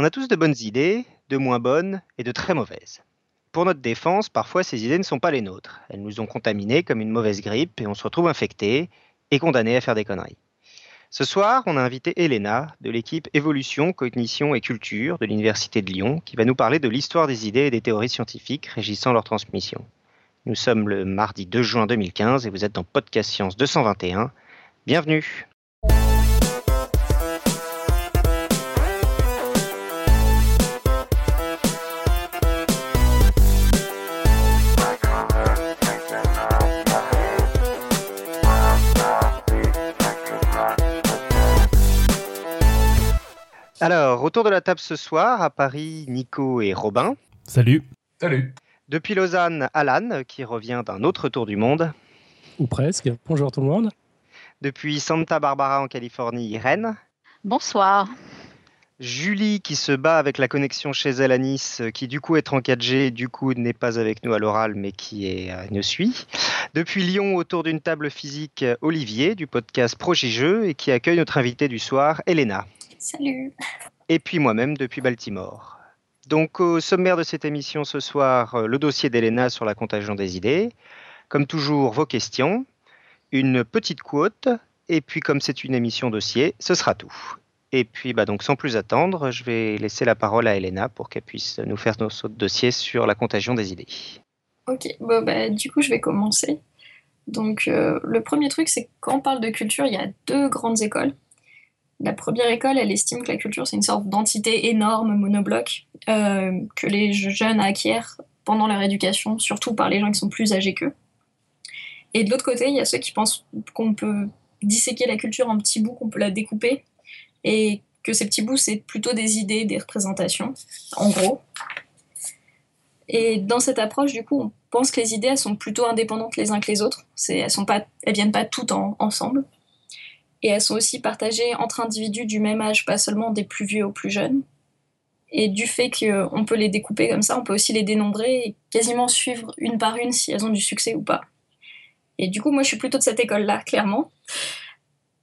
On a tous de bonnes idées, de moins bonnes et de très mauvaises. Pour notre défense, parfois ces idées ne sont pas les nôtres. Elles nous ont contaminés comme une mauvaise grippe et on se retrouve infecté et condamné à faire des conneries. Ce soir, on a invité Elena de l'équipe Évolution, Cognition et Culture de l'Université de Lyon qui va nous parler de l'histoire des idées et des théories scientifiques régissant leur transmission. Nous sommes le mardi 2 juin 2015 et vous êtes dans Podcast Science 221. Bienvenue Alors, autour de la table ce soir, à Paris, Nico et Robin. Salut. Salut. Depuis Lausanne, Alan, qui revient d'un autre tour du monde. Ou presque. Bonjour tout le monde. Depuis Santa Barbara en Californie, Irène. Bonsoir. Julie qui se bat avec la connexion chez elle à Nice, qui du coup est en 4G, du coup n'est pas avec nous à l'oral, mais qui est, euh, nous suit. Depuis Lyon, autour d'une table physique, Olivier du podcast Projet Jeux et qui accueille notre invité du soir, Elena. Salut. Et puis moi-même depuis Baltimore. Donc au sommaire de cette émission ce soir, euh, le dossier d'Elena sur la contagion des idées. Comme toujours, vos questions, une petite quote, et puis comme c'est une émission dossier, ce sera tout. Et puis bah donc sans plus attendre, je vais laisser la parole à Elena pour qu'elle puisse nous faire nos dossier sur la contagion des idées. Ok, bon, bah, du coup je vais commencer. Donc euh, le premier truc, c'est quand on parle de culture, il y a deux grandes écoles. La première école, elle estime que la culture, c'est une sorte d'entité énorme, monobloc, euh, que les jeunes acquièrent pendant leur éducation, surtout par les gens qui sont plus âgés qu'eux. Et de l'autre côté, il y a ceux qui pensent qu'on peut disséquer la culture en petits bouts, qu'on peut la découper, et que ces petits bouts, c'est plutôt des idées, des représentations, en gros. Et dans cette approche, du coup, on pense que les idées, elles sont plutôt indépendantes les uns que les autres. Elles elles viennent pas toutes ensemble et elles sont aussi partagées entre individus du même âge, pas seulement des plus vieux aux plus jeunes. Et du fait qu'on peut les découper comme ça, on peut aussi les dénombrer et quasiment suivre une par une si elles ont du succès ou pas. Et du coup, moi, je suis plutôt de cette école-là, clairement.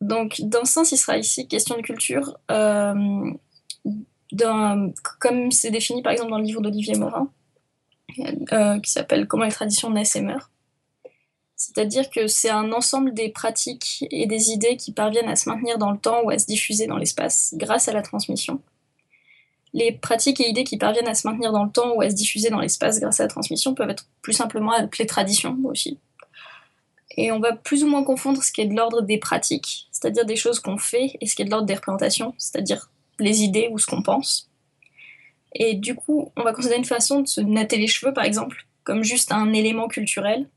Donc, dans ce sens, il sera ici question de culture, euh, comme c'est défini par exemple dans le livre d'Olivier Morin, euh, qui s'appelle Comment les traditions naissent et meurent. C'est-à-dire que c'est un ensemble des pratiques et des idées qui parviennent à se maintenir dans le temps ou à se diffuser dans l'espace grâce à la transmission. Les pratiques et idées qui parviennent à se maintenir dans le temps ou à se diffuser dans l'espace grâce à la transmission peuvent être plus simplement appelées traditions aussi. Et on va plus ou moins confondre ce qui est de l'ordre des pratiques, c'est-à-dire des choses qu'on fait, et ce qui est de l'ordre des représentations, c'est-à-dire les idées ou ce qu'on pense. Et du coup, on va considérer une façon de se natter les cheveux, par exemple, comme juste un élément culturel,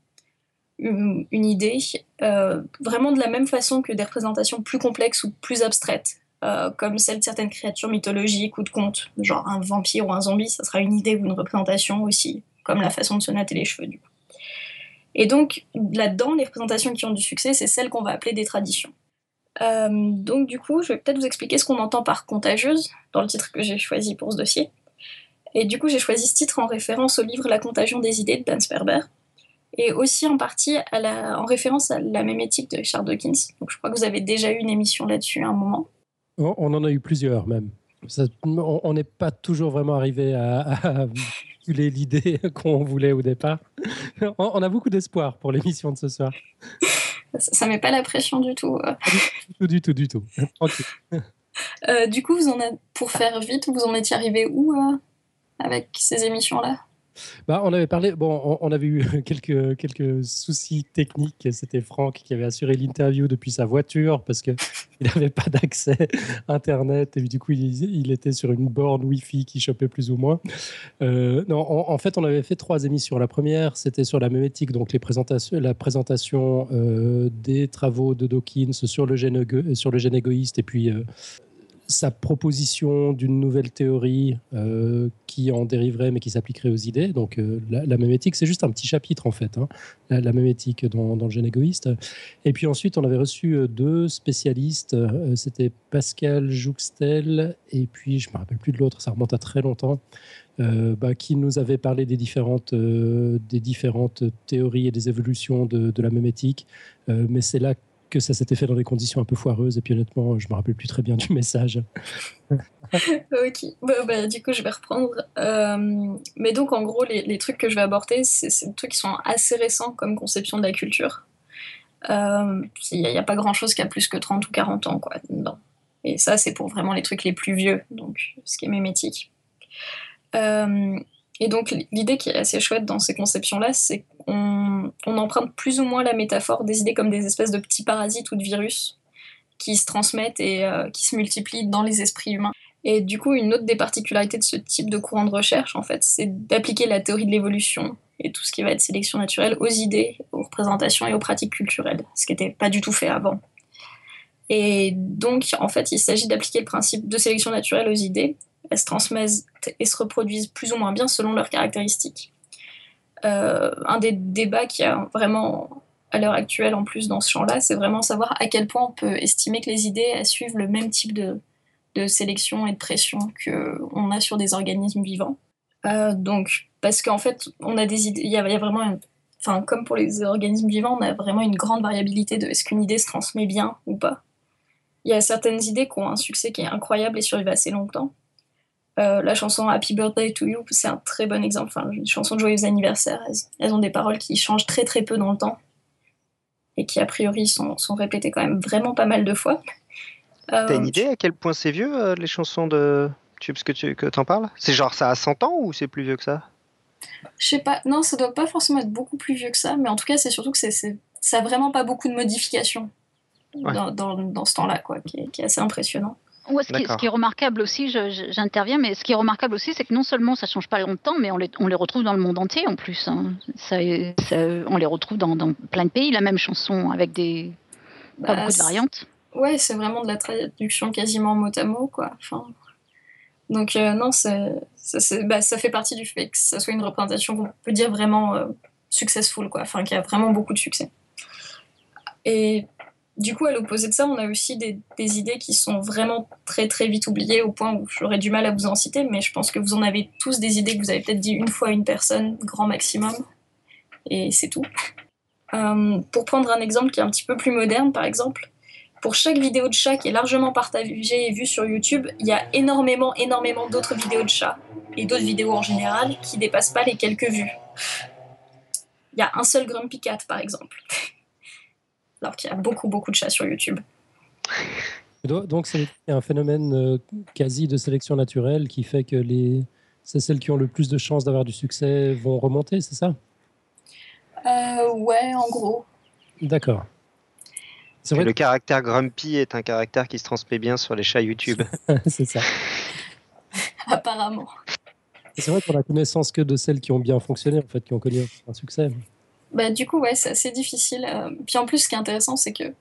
une, idée, euh, vraiment de la même façon que des représentations plus complexes ou plus abstraites, euh, comme celle de certaines créatures mythologiques ou de contes, genre un vampire ou un zombie, ça sera une idée ou une représentation aussi, comme la façon de se natter les cheveux du coup. Et donc là-dedans, les représentations qui ont du succès, c'est celles qu'on va appeler des traditions. Euh, donc du coup, je vais peut-être vous expliquer ce qu'on entend par contagieuse dans le titre que j'ai choisi pour ce dossier. Et du coup, j'ai choisi ce titre en référence au livre La contagion des idées de Dan Sperber, et aussi en partie en référence à la mémétique de Richard Dawkins. Donc je crois que vous avez déjà eu une émission là-dessus à un moment. On en a eu plusieurs même. on n'est pas toujours vraiment arrivé à, à l'idée qu'on voulait au départ. On, a beaucoup d'espoir pour l'émission de ce soir. Ça, ne met pas la pression du tout. Du tout, du tout, du tout. Euh, du coup, vous en pour faire vite, vous en étiez arrivé où euh, avec ces émissions-là? Bah, on avait parlé, bon, on, avait eu quelques, quelques soucis techniques. C'était Franck qui avait assuré l'interview depuis sa voiture parce qu'il n'avait pas d'accès Internet et du coup, il, était sur une borne Wi-Fi qui chopait plus ou moins. Euh, non, en, fait, on avait fait trois émissions. La première, c'était sur la mémétique, donc la présentation euh, des travaux de Dawkins sur le gène, sur le gène égoïste et puis euh, sa proposition d'une nouvelle théorie euh, qui en dériverait mais qui s'appliquerait aux idées. Donc euh, la, mémétique, c'est juste un petit chapitre en fait, hein, la, mémétique dans, le gène égoïste. Et puis ensuite, on avait reçu euh, deux spécialistes, c'était Pascal Jouxtel et puis je me rappelle plus de l'autre, ça remonte à très longtemps, bah, qui nous avaient parlé des différentes, des différentes théories et des évolutions de, de la mémétique. mais c'est là que ça s'était fait dans des conditions un peu foireuses. Et puis honnêtement, je me rappelle plus très bien du message. ok, bah, bah, du coup je vais reprendre. Euh, mais donc en gros, les, trucs que je vais aborder, c'est des trucs qui sont assez récents comme conception de la culture. Euh, il n'y a, a, pas grand chose qui a plus que 30 ou 40 ans, quoi. Non. Et ça, c'est pour vraiment les trucs les plus vieux, donc ce qui est mémétique. Euh, et donc l'idée qui est assez chouette dans ces conceptions-là, c'est on emprunte plus ou moins la métaphore des idées comme des espèces de petits parasites ou de virus qui se transmettent et euh, qui se multiplient dans les esprits humains. Et du coup, une autre des particularités de ce type de courant de recherche, en fait, c'est d'appliquer la théorie de l'évolution et tout ce qui va être sélection naturelle aux idées, aux représentations et aux pratiques culturelles, ce qui n'était pas du tout fait avant. Et donc, en fait, il s'agit d'appliquer le principe de sélection naturelle aux idées. Elles se transmettent et se reproduisent plus ou moins bien selon leurs caractéristiques. Euh, un des débats qui a vraiment à l'heure actuelle en plus dans ce champ-là, c'est vraiment savoir à quel point on peut estimer que les idées suivent le même type de, de sélection et de pression qu'on a sur des organismes vivants. Euh, donc, parce qu'en fait, on a des idées, il y, a, vraiment, enfin, comme pour les organismes vivants, on a vraiment une grande variabilité de est-ce qu'une idée se transmet bien ou pas. Il y a certaines idées qui ont un succès qui est incroyable et survivent assez longtemps. Euh, la chanson Happy Birthday to You, c'est un très bon exemple. Enfin, une chanson de joyeux anniversaire, elles, ont des paroles qui changent très très peu dans le temps et qui a priori sont, sont répétées quand même vraiment pas mal de fois. Euh, T'as une idée à quel point c'est vieux euh, les chansons de Tubes que tu que en parles? C'est genre ça a 100 ans ou c'est plus vieux que ça? Je sais pas, non, ça doit pas forcément être beaucoup plus vieux que ça, mais en tout cas, c'est surtout que c'est, ça a vraiment pas beaucoup de modifications dans, dans, ce temps-là, quoi, qui est, assez impressionnant. Ce, qui, ce, qui, est remarquable aussi, j'interviens, mais ce qui est remarquable aussi, c'est que non seulement ça change pas longtemps, mais on les, on les retrouve dans le monde entier en plus. Hein. Ça, ça, on les retrouve dans, dans, plein de pays, la même chanson avec des pas bah, beaucoup de variantes. Ouais, c'est vraiment de la traduction quasiment mot à mot, quoi. Enfin, donc euh, non, ça, bah, ça, fait partie du fait que ça soit une représentation qu'on peut dire vraiment euh, successful, quoi. Enfin, qui a vraiment beaucoup de succès. Et du coup, à l'opposé de ça, on a aussi des, idées qui sont vraiment très très vite oubliées au point où j'aurais du mal à vous en citer, mais je pense que vous en avez tous des idées que vous avez peut-être dit une fois à une personne, grand maximum, et c'est tout. Euh, pour prendre un exemple qui est un petit peu plus moderne, par exemple, pour chaque vidéo de chat qui est largement partagée et vue sur YouTube, il y a énormément, énormément d'autres vidéos de chats, et d'autres vidéos en général, qui dépassent pas les quelques vues. Il y a un seul Grumpy Cat, par exemple alors qu'il y a beaucoup, beaucoup de chats sur YouTube. Donc, c'est un phénomène euh, quasi de sélection naturelle qui fait que les, c'est celles qui ont le plus de chances d'avoir du succès vont remonter, c'est ça? Euh, Ouais, en gros. D'accord. Vrai le caractère grumpy est un caractère qui se transmet bien sur les chats YouTube. c'est ça. Apparemment. C'est vrai qu'on a connaissance que de celles qui ont bien fonctionné, en fait, qui ont connu un succès. Bah, du coup, ouais, c'est assez difficile. Euh. Puis en plus, ce qui est intéressant, c'est que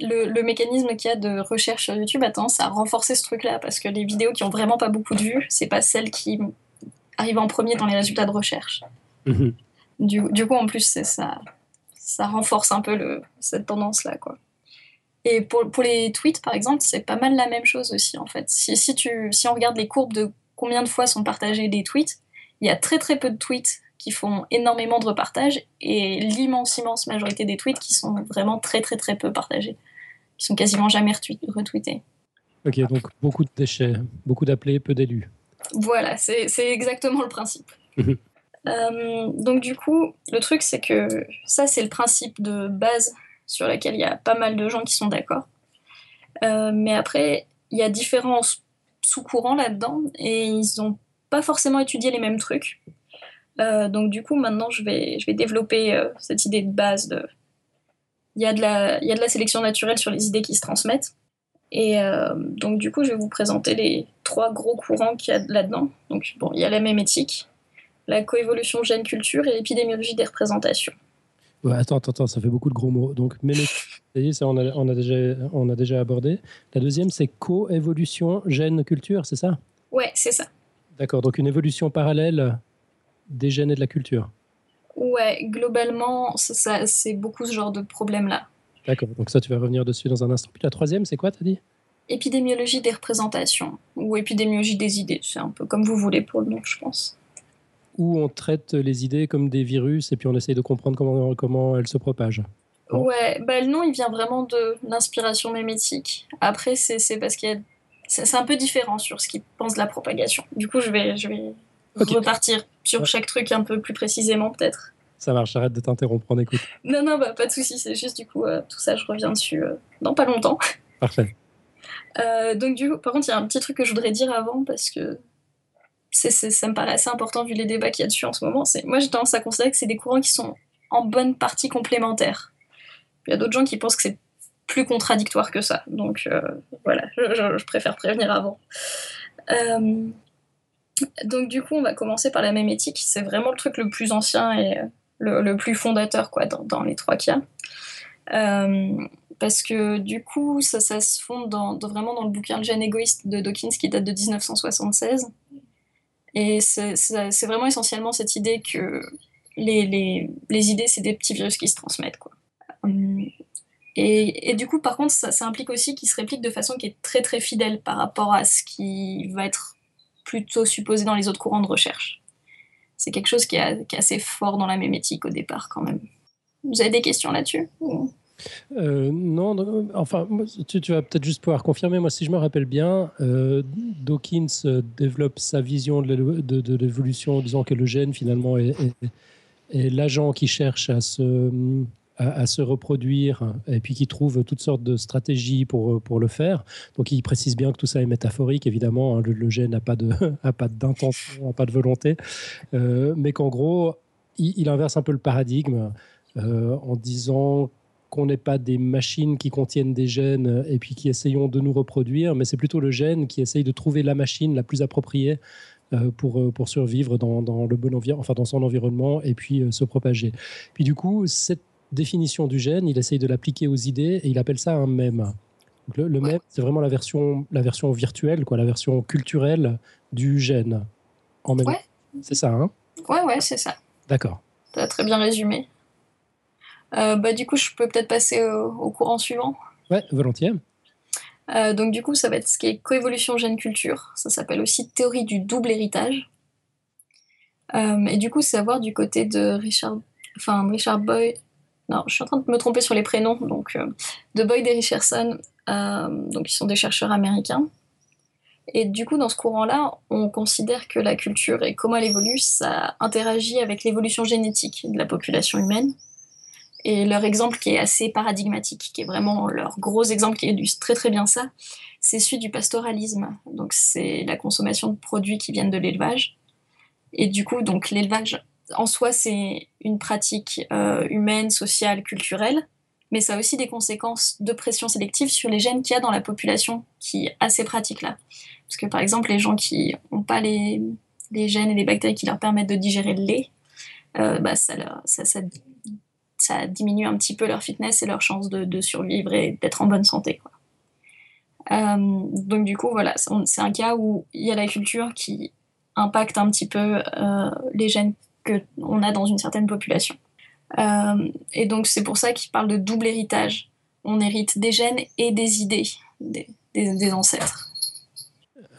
le, mécanisme qu'il y a de recherche sur YouTube a tendance à renforcer ce truc-là, parce que les vidéos qui ont vraiment pas beaucoup de vues, c'est pas celles qui arrivent en premier dans les résultats de recherche. Mhm. Du, du, coup, en plus, ça, ça renforce un peu le, cette tendance-là, quoi. Et pour, pour, les tweets, par exemple, c'est pas mal la même chose aussi, en fait. Si, si, tu, si on regarde les courbes de combien de fois sont partagés des tweets, il y a très très peu de tweets qui font énormément de repartages et l'immense, immense majorité des tweets qui sont vraiment très, très, très peu partagés, qui sont quasiment jamais retweetés. Ok, donc beaucoup de déchets, beaucoup d'appelés, peu d'élus. Voilà, c'est exactement le principe. Euh, donc du coup, le truc c'est que ça c'est le principe de base sur lequel il y a pas mal de gens qui sont d'accord. Euh, mais après, il y a différents sous-courants là-dedans et ils n'ont pas forcément étudié les mêmes trucs. Euh, donc du coup, maintenant, je vais, je vais développer euh, cette idée de base. De... Il, y a de la, il y a de la sélection naturelle sur les idées qui se transmettent. Et euh, donc du coup, je vais vous présenter les trois gros courants qu'il y a là-dedans. Donc bon, il y a la mémétique, la coévolution gène-culture et l'épidémiologie des représentations. attends, attends, attends, ça fait beaucoup de gros mots. Donc mémétique, ça, on, a, on, a déjà, on a déjà abordé. La deuxième, c'est coévolution gène-culture, c'est ça? Ouais, c'est ça. D'accord, donc une évolution parallèle des gènes et de la culture Ouais, globalement, c'est beaucoup ce genre de problème-là. D'accord, donc ça, tu vas revenir dessus dans un instant. Puis la troisième, c'est quoi, t'as dit? Épidémiologie des représentations, ou épidémiologie des idées, c'est un peu comme vous voulez pour le nom, je pense. Où on traite les idées comme des virus et puis on essaye de comprendre comment, comment elles se propagent. Ouais, bah, le nom, il vient vraiment de l'inspiration mémétique. Après, c'est parce qu'il y a... C'est un peu différent sur ce qu'ils pensent de la propagation. Du coup, je vais, je vais repartir sur chaque truc un peu plus précisément, peut-être. Ça marche, j'arrête de t'interrompre, on écoute. Non, non, bah, pas de souci, c'est juste du coup, euh, tout ça, je reviens dessus euh, dans pas longtemps. Parfait. Euh, donc, du coup, par contre, il y a un petit truc que je voudrais dire avant parce que c'est ça me paraît assez important vu les débats qu'il y a dessus en ce moment. Moi, j'ai tendance à considérer que c'est des courants qui sont en bonne partie complémentaires. Il y a d'autres gens qui pensent que c'est plus contradictoire que ça. Donc voilà, je, préfère prévenir avant. Donc du coup, on va commencer par la même éthique. C'est vraiment le truc le plus ancien et le, plus fondateur quoi, dans, les trois qu'il euh, parce que du coup, ça, ça se fonde vraiment dans le bouquin Le gène égoïste de Dawkins qui date de 1976. Et c'est vraiment essentiellement cette idée que les, les, les idées, c'est des petits virus qui se transmettent. Quoi. Euh, et, et, du coup, par contre, ça, ça implique aussi qu'ils se répliquent de façon qui est très très fidèle par rapport à ce qui va être plutôt supposé dans les autres courants de recherche c'est quelque chose qui est, assez fort dans la mémétique au départ quand même. Vous avez des questions là-dessus euh, non, enfin, tu, vas peut-être juste pouvoir confirmer. Moi, si je me rappelle bien, euh, Dawkins euh, développe sa vision de l'évolution, disant que le gène, finalement, est l'agent qui cherche à se, à, se reproduire et puis qui trouve toutes sortes de stratégies pour, pour le faire. Donc il précise bien que tout ça est métaphorique, évidemment. Hein, le, gène n'a pas d'intention, n'a pas de volonté, euh, mais qu'en gros, il, inverse un peu le paradigme euh, en disant qu'on n'est pas des machines qui contiennent des gènes et puis qui essayons de nous reproduire, mais c'est plutôt le gène qui essaye de trouver la machine la plus appropriée euh, pour, pour survivre dans, dans le bon enfin dans son environnement et puis se propager. Puis du coup, cette définition du gène, il essaye de l'appliquer aux idées et il appelle ça un mème. le, mème, c'est vraiment la version, la version virtuelle, quoi, la version culturelle du gène. En même ouais. C'est ça, hein? Ouais, ouais, c'est ça. D'accord. Tu as très bien résumé. Euh, bah, du coup, je peux peut-être passer au, courant suivant. Ouais, volontiers. Euh, donc du coup, ça va être ce qui est coévolution gène-culture. Ça s'appelle aussi théorie du double héritage. Euh, et du coup, c'est à voir du côté de Richard, enfin Richard Boy, non, je suis en train de me tromper sur les prénoms. Donc, euh, de Boyd et Richardson, euh, donc ils sont des chercheurs américains. Et du coup, dans ce courant-là, on considère que la culture et comment elle évolue, ça interagit avec l'évolution génétique de la population humaine. Et leur exemple qui est assez paradigmatique, qui est vraiment leur gros exemple qui illustre très très bien ça, c'est celui du pastoralisme. Donc c'est la consommation de produits qui viennent de l'élevage. Et du coup, donc l'élevage en soi, c'est une pratique euh, humaine, sociale, culturelle, mais ça a aussi des conséquences de pression sélective sur les gènes qu'il y a dans la population qui a ces pratiques-là. Parce que par exemple, les gens qui n'ont pas les, gènes et les bactéries qui leur permettent de digérer le lait, euh, bah, ça, diminue un petit peu leur fitness et leur chance de, survivre et d'être en bonne santé. Euh, donc du coup, voilà, c'est un cas où il y a la culture qui impacte un petit peu les gènes qu'on a dans une certaine population. Euh, et donc c'est pour ça qu'il parle de double héritage. On hérite des gènes et des idées des, des, ancêtres.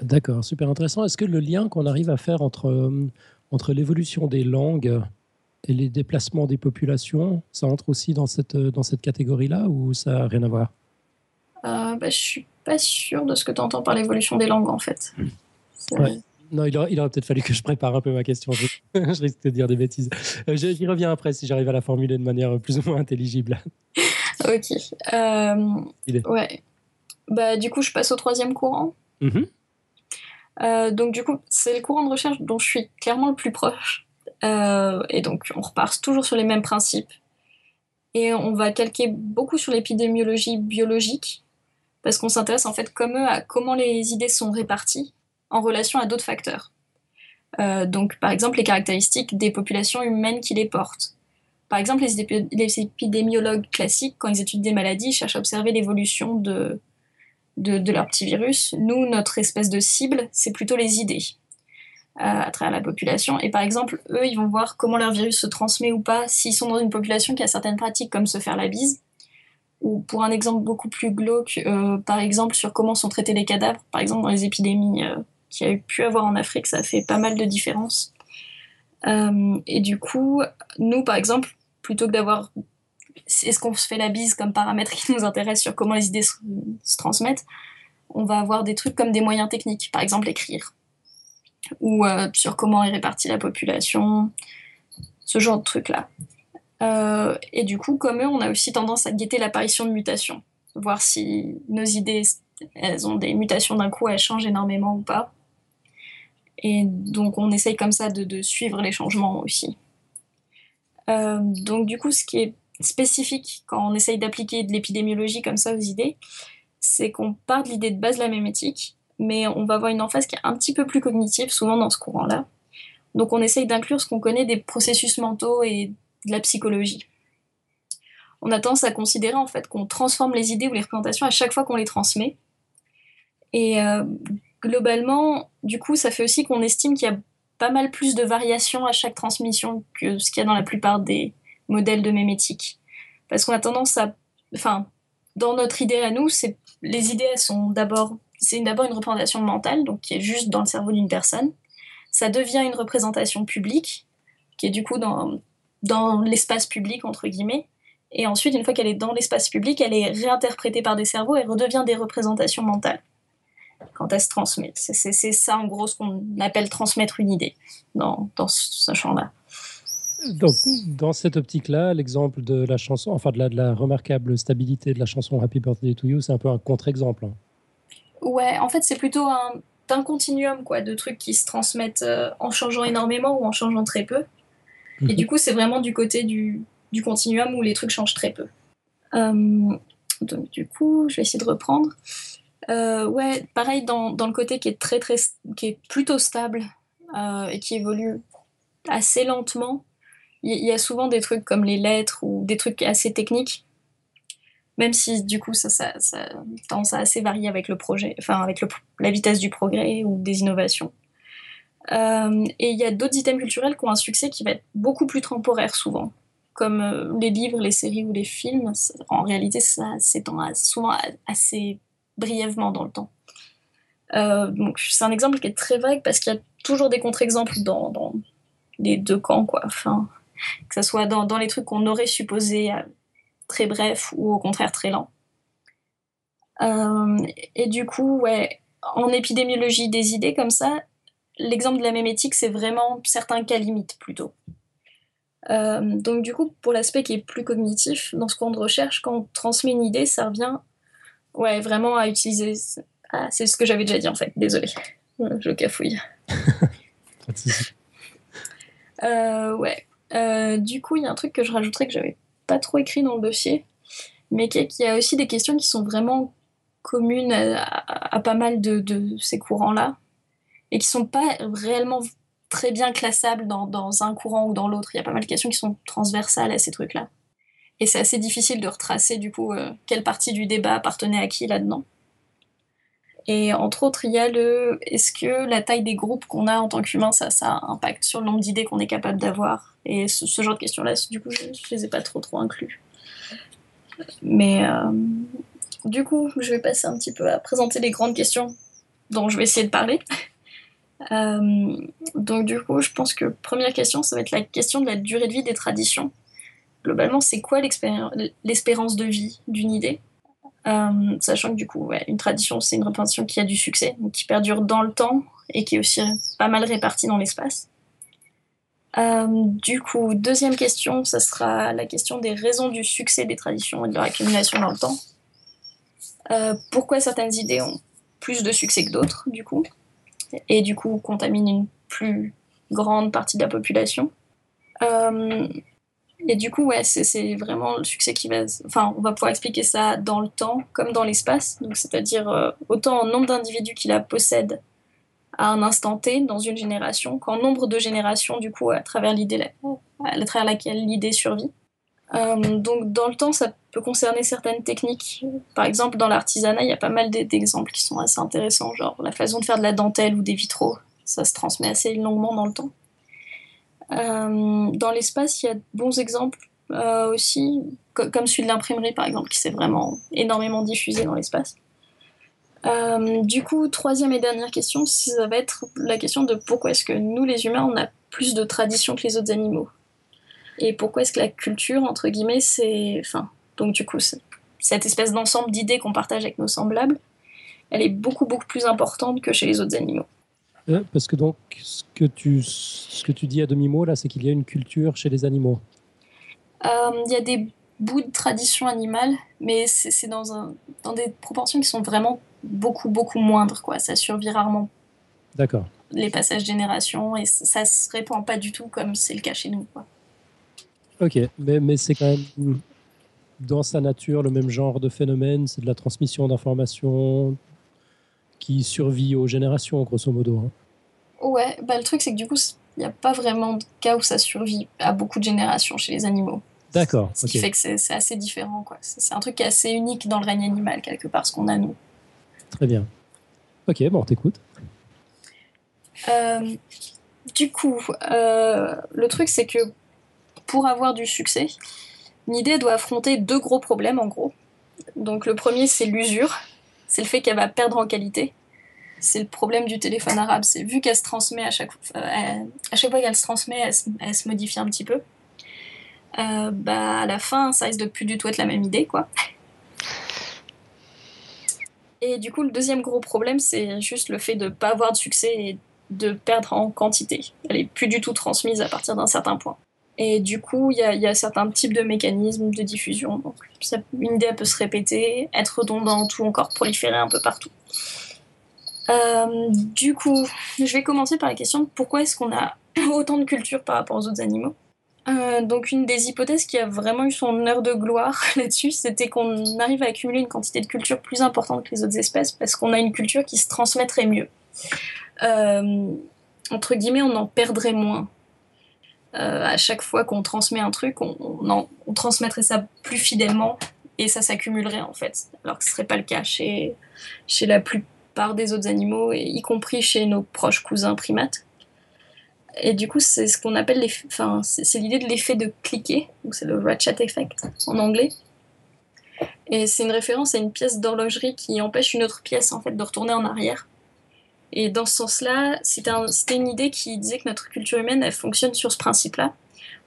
D'accord, super intéressant. Est-ce que le lien qu'on arrive à faire entre, euh, entre l'évolution des langues et les déplacements des populations, ça entre aussi dans cette, dans cette catégorie-là ou ça n'a rien à voir? Euh, bah, Je suis pas sûre de ce que tu entends par l'évolution des langues en fait. Ouais. Non, il aurait, peut-être fallu que je prépare un peu ma question. Je, risque de dire des bêtises. Euh, j'y reviens après si j'arrive à la formuler de manière plus ou moins intelligible. ok. Euh, ouais. Bah, du coup, je passe au troisième courant. Mm-hmm. Euh, donc, du coup, c'est le courant de recherche dont je suis clairement le plus proche. et donc, on repart toujours sur les mêmes principes. Et on va calquer beaucoup sur l'épidémiologie biologique, parce qu'on s'intéresse en fait comme eux à comment les idées sont réparties en relation à d'autres facteurs. Euh, donc, par exemple, les caractéristiques des populations humaines qui les portent. Par exemple, les, épidémiologues classiques, quand ils étudient des maladies, cherchent à observer l'évolution de, leur petit virus. Nous, notre espèce de cible, c'est plutôt les idées euh, à travers la population. Et par exemple, eux, ils vont voir comment leur virus se transmet ou pas s'ils sont dans une population qui a certaines pratiques comme se faire la bise. Ou pour un exemple beaucoup plus glauque, euh, par exemple, sur comment sont traités les cadavres, par exemple dans les épidémies qu'il y a pu avoir en Afrique, ça fait pas mal de différences. Euh, et du coup, nous, par exemple, plutôt que d'avoir est-ce qu'on se fait la bise comme paramètre qui nous intéresse sur comment les idées se, transmettent On va avoir des trucs comme des moyens techniques, par exemple écrire, ou euh, sur comment est répartie la population, ce genre de trucs-là. Euh, et du coup, comme eux, on a aussi tendance à guetter l'apparition de mutations, voir si nos idées, elles ont des mutations d'un coup, elles changent énormément ou pas. Et donc, on essaye comme ça de, suivre les changements aussi. Euh, donc, du coup, ce qui est spécifique quand on essaye d'appliquer de l'épidémiologie comme ça aux idées, c'est qu'on part de l'idée de base de la mémétique, mais on va avoir une emphase qui est un petit peu plus cognitive, souvent dans ce courant-là. Donc on essaye d'inclure ce qu'on connaît des processus mentaux et de la psychologie. On a tendance à considérer en fait qu'on transforme les idées ou les représentations à chaque fois qu'on les transmet. Et euh, globalement, du coup, ça fait aussi qu'on estime qu'il y a pas mal plus de variations à chaque transmission que ce qu'il y a dans la plupart des, modèle de mémétique. Parce qu'on a tendance à. Enfin, dans notre idée à nous, c'est les idées, elles sont d'abord. C'est d'abord une représentation mentale, donc qui est juste dans le cerveau d'une personne. Ça devient une représentation publique, qui est du coup dans, dans l'espace public, entre guillemets. Et ensuite, une fois qu'elle est dans l'espace public, elle est réinterprétée par des cerveaux et redevient des représentations mentales quand elle se transmet. C'est ça, en gros, ce qu'on appelle transmettre une idée dans, dans ce champ-là. Donc, dans cette optique-là, l'exemple de la chanson, enfin de la, remarquable stabilité de la chanson Happy Birthday to You, c'est un peu un contre-exemple. Hein. Ouais, en fait, c'est plutôt un, un, continuum quoi, de trucs qui se transmettent euh, en changeant énormément ou en changeant très peu. Et mhm. du coup, c'est vraiment du côté du, du, continuum où les trucs changent très peu. Euh, donc, du coup, je vais essayer de reprendre. Euh, ouais, pareil, dans, dans, le côté qui est, très, très, qui est plutôt stable et qui évolue assez lentement, il y, a souvent des trucs comme les lettres ou des trucs assez techniques, même si du coup ça, ça, ça à assez varier avec le projet, enfin avec le, la vitesse du progrès ou des innovations. Euh, et il y a d'autres items culturels qui ont un succès qui va être beaucoup plus temporaire souvent, comme euh, les livres, les séries ou les films. En réalité, ça s'étend souvent assez brièvement dans le temps. Euh, donc c'est un exemple qui est très vague parce qu'il y a toujours des contre-exemples dans, dans, les deux camps, quoi. Enfin, que ce soit dans, dans les trucs qu'on aurait supposés euh, très brefs ou au contraire très lents. Euh, et du coup, ouais, en épidémiologie des idées comme ça, l'exemple de la mémétique, c'est vraiment certains cas limites plutôt. Donc du coup, pour l'aspect qui est plus cognitif, dans ce de recherche, quand on transmet une idée, ça revient ouais, vraiment à utiliser... Ah, c'est ce que j'avais déjà dit en fait, désolé, je cafouille. euh, ouais, euh, du coup, il y a un truc que je rajouterais que j'avais pas trop écrit dans le dossier, mais qu'il y a aussi des questions qui sont vraiment communes à, pas mal de, ces courants-là, et qui sont pas réellement très bien classables dans, un courant ou dans l'autre. Il y a pas mal de questions qui sont transversales à ces trucs-là. Et c'est assez difficile de retracer, du coup, euh, quelle partie du débat appartenait à qui là-dedans. Et entre autres, il y a le est-ce que la taille des groupes qu'on a en tant qu'humain, ça, ça impacte sur le nombre d'idées qu'on est capable d'avoir? Et ce, genre de questions-là, du coup, je, ne les ai pas trop trop inclus. Mais euh, du coup, je vais passer un petit peu à présenter les grandes questions dont je vais essayer de parler. Euh, donc du coup, je pense que première question, ça va être la question de la durée de vie des traditions. Globalement, c'est quoi l'espérance de vie d'une idée? Euh, sachant que du coup, une tradition, c'est une représentation qui a du succès, qui perdure dans le temps et qui est aussi pas mal répartie dans l'espace. Euh, du coup, deuxième question, ça sera la question des raisons du succès des traditions et de leur accumulation dans le temps. Euh, pourquoi certaines idées ont plus de succès que d'autres, du coup, et du coup contaminent une plus grande partie de la population. Et du coup, ouais, c'est vraiment le succès qui va. Enfin, on va pouvoir expliquer ça dans le temps comme dans l'espace. Donc, c'est-à-dire euh, autant en nombre d'individus qui la possèdent à un instant T dans une génération qu'en nombre de générations, du coup, à travers l'idée, à travers laquelle l'idée survit. Euh, donc, dans le temps, ça peut concerner certaines techniques. Par exemple, dans l'artisanat, il y a pas mal d'exemples qui sont assez intéressants, genre la façon de faire de la dentelle ou des vitraux. Ça se transmet assez longuement dans le temps. Euh, dans l'espace, il y a de bons exemples euh, aussi, comme celui de l'imprimerie par exemple, qui s'est vraiment énormément diffusé dans l'espace. Euh, du coup, troisième et dernière question, ça va être la question de pourquoi est-ce que nous, les humains, on a plus de traditions que les autres animaux? Et pourquoi est-ce que la culture, entre guillemets, c'est. Enfin, donc du coup, cette espèce d'ensemble d'idées qu'on partage avec nos semblables, elle est beaucoup, beaucoup plus importante que chez les autres animaux. Euh, parce que donc, ce que tu, ce que tu dis à demi-mot, là, c'est qu'il y a une culture chez les animaux. Euh, il y a des bouts de tradition animale, mais c'est dans, un, dans des proportions qui sont vraiment beaucoup, beaucoup moindres. Quoi. Ça survit rarement. D'accord. Les passages génération, et ça se répand pas du tout comme c'est le cas chez nous. Quoi. Ok, mais, mais c'est quand même dans sa nature le même genre de phénomène, c'est de la transmission d'informations qui survit aux générations, grosso modo. Hein. Ouais, bah, le truc c'est que du coup, il n'y a pas vraiment de cas où ça survit à beaucoup de générations chez les animaux. D'accord. Ce qui fait que c'est assez différent. quoi. C'est un truc qui est assez unique dans le règne animal, quelque part, ce qu'on a nous. Très bien. Ok, bon, on t'écoute. Euh, du coup, euh, le truc c'est que pour avoir du succès, une idée doit affronter deux gros problèmes en gros. Donc le premier c'est l'usure, c'est le fait qu'elle va perdre en qualité. C'est le problème du téléphone arabe, c'est vu qu'elle se transmet à chaque, euh, à chaque fois qu'elle se transmet, elle se, modifie un petit peu. Euh, bah, à la fin, ça risque de plus du tout être la même idée, quoi. Et du coup, le deuxième gros problème, c'est juste le fait de pas avoir de succès et de perdre en quantité. Elle est plus du tout transmise à partir d'un certain point. Et du coup, il y, y a, certains types de mécanismes de diffusion. Donc, une idée peut se répéter, être redondante ou encore proliférer un peu partout. Euh, du coup, je vais commencer par la question pourquoi est-ce qu'on a autant de culture par rapport aux autres animaux? Euh, donc une des hypothèses qui a vraiment eu son heure de gloire là-dessus, c'était qu'on arrive à accumuler une quantité de culture plus importante que les autres espèces parce qu'on a une culture qui se transmettrait mieux. Euh, entre guillemets, on en perdrait moins. À chaque fois qu'on transmet un truc, on, transmettrait ça plus fidèlement et ça s'accumulerait en fait. Alors que ce serait pas le cas chez, chez la plupart des autres animaux, y compris chez nos proches cousins primates. Et du coup, c'est ce qu'on appelle les, enfin, c'est l'idée de l'effet de cliquer, donc c'est le ratchet effect en anglais. Et c'est une référence à une pièce d'horlogerie qui empêche une autre pièce en fait de retourner en arrière. Et dans ce sens-là, c'était une idée qui disait que notre culture humaine, fonctionne sur ce principe-là.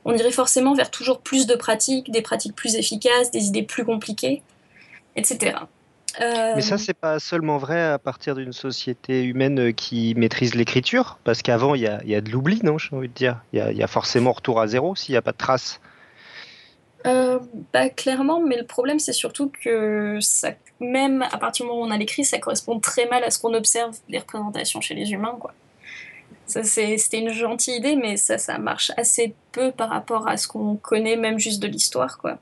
On irait forcément vers toujours plus de pratiques, des pratiques plus efficaces, des idées plus compliquées, etc. Euh, Mais ça, c'est pas seulement vrai à partir d'une société humaine qui maîtrise l'écriture, parce qu'avant, il y a, de l'oubli, non J'ai envie de dire. Il y, a, forcément retour à zéro s'il n'y a pas de traces. Euh, bah, clairement, mais le problème, c'est surtout que ça même à partir du moment où on a l'écrit, ça correspond très mal à ce qu'on observe des représentations chez les humains. Quoi. Ça, c'était une gentille idée, mais ça, ça marche assez peu par rapport à ce qu'on connaît, même juste de l'histoire. Quoi.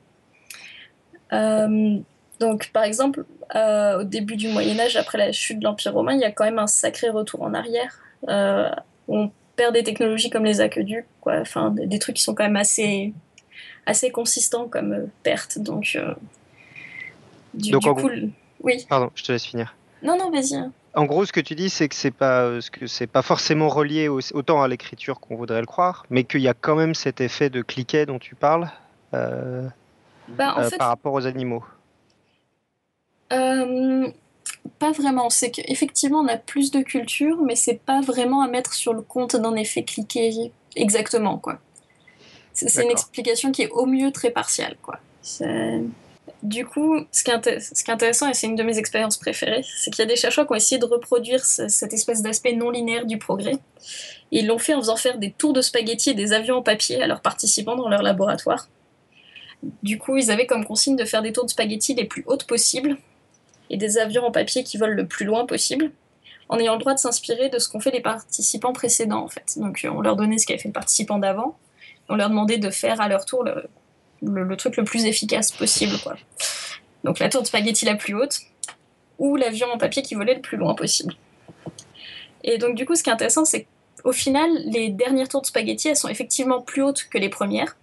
Euh, donc, par exemple, euh, au début du Moyen-Âge, après la chute de l'Empire romain, il y a quand même un sacré retour en arrière. Euh, on perd des technologies comme les aqueducs, quoi. Enfin, des, trucs qui sont quand même assez, assez consistants comme perte. Donc, du, Donc, coup, oui. Pardon, je te laisse finir. Non, non, vas-y. Hein. En gros, ce que tu dis, c'est que c'est pas euh, ce que c'est pas forcément relié autant à l'écriture qu'on voudrait le croire, mais qu'il y a quand même cet effet de cliquet dont tu parles euh, bah, euh, par rapport aux animaux. Pas vraiment. C'est qu'effectivement, on a plus de culture, mais c'est pas vraiment à mettre sur le compte d'un effet cliquet exactement, quoi. C'est une explication qui est au mieux très partielle, quoi. Du coup, ce qui, est intéressant, et c'est une de mes expériences préférées, c'est qu'il y a des chercheurs qui ont essayé de reproduire cette espèce d'aspect non linéaire du progrès. Et ils l'ont fait en faisant faire des tours de spaghettis et des avions en papier à leurs participants dans leur laboratoire. Du coup, ils avaient comme consigne de faire des tours de spaghettis les plus hautes possibles et des avions en papier qui volent le plus loin possible, en ayant le droit de s'inspirer de ce qu'ont fait les participants précédents, en fait. Donc, on leur donnait ce qu'avait fait le participant d'avant, on leur demandait de faire à leur tour le, le, truc le plus efficace possible. Quoi. Donc la tour de spaghetti la plus haute, ou l'avion en papier qui volait le plus loin possible. Et donc du coup, ce qui est intéressant, c'est qu'au final, les dernières tours de spaghetti, elles sont effectivement plus hautes que les premières.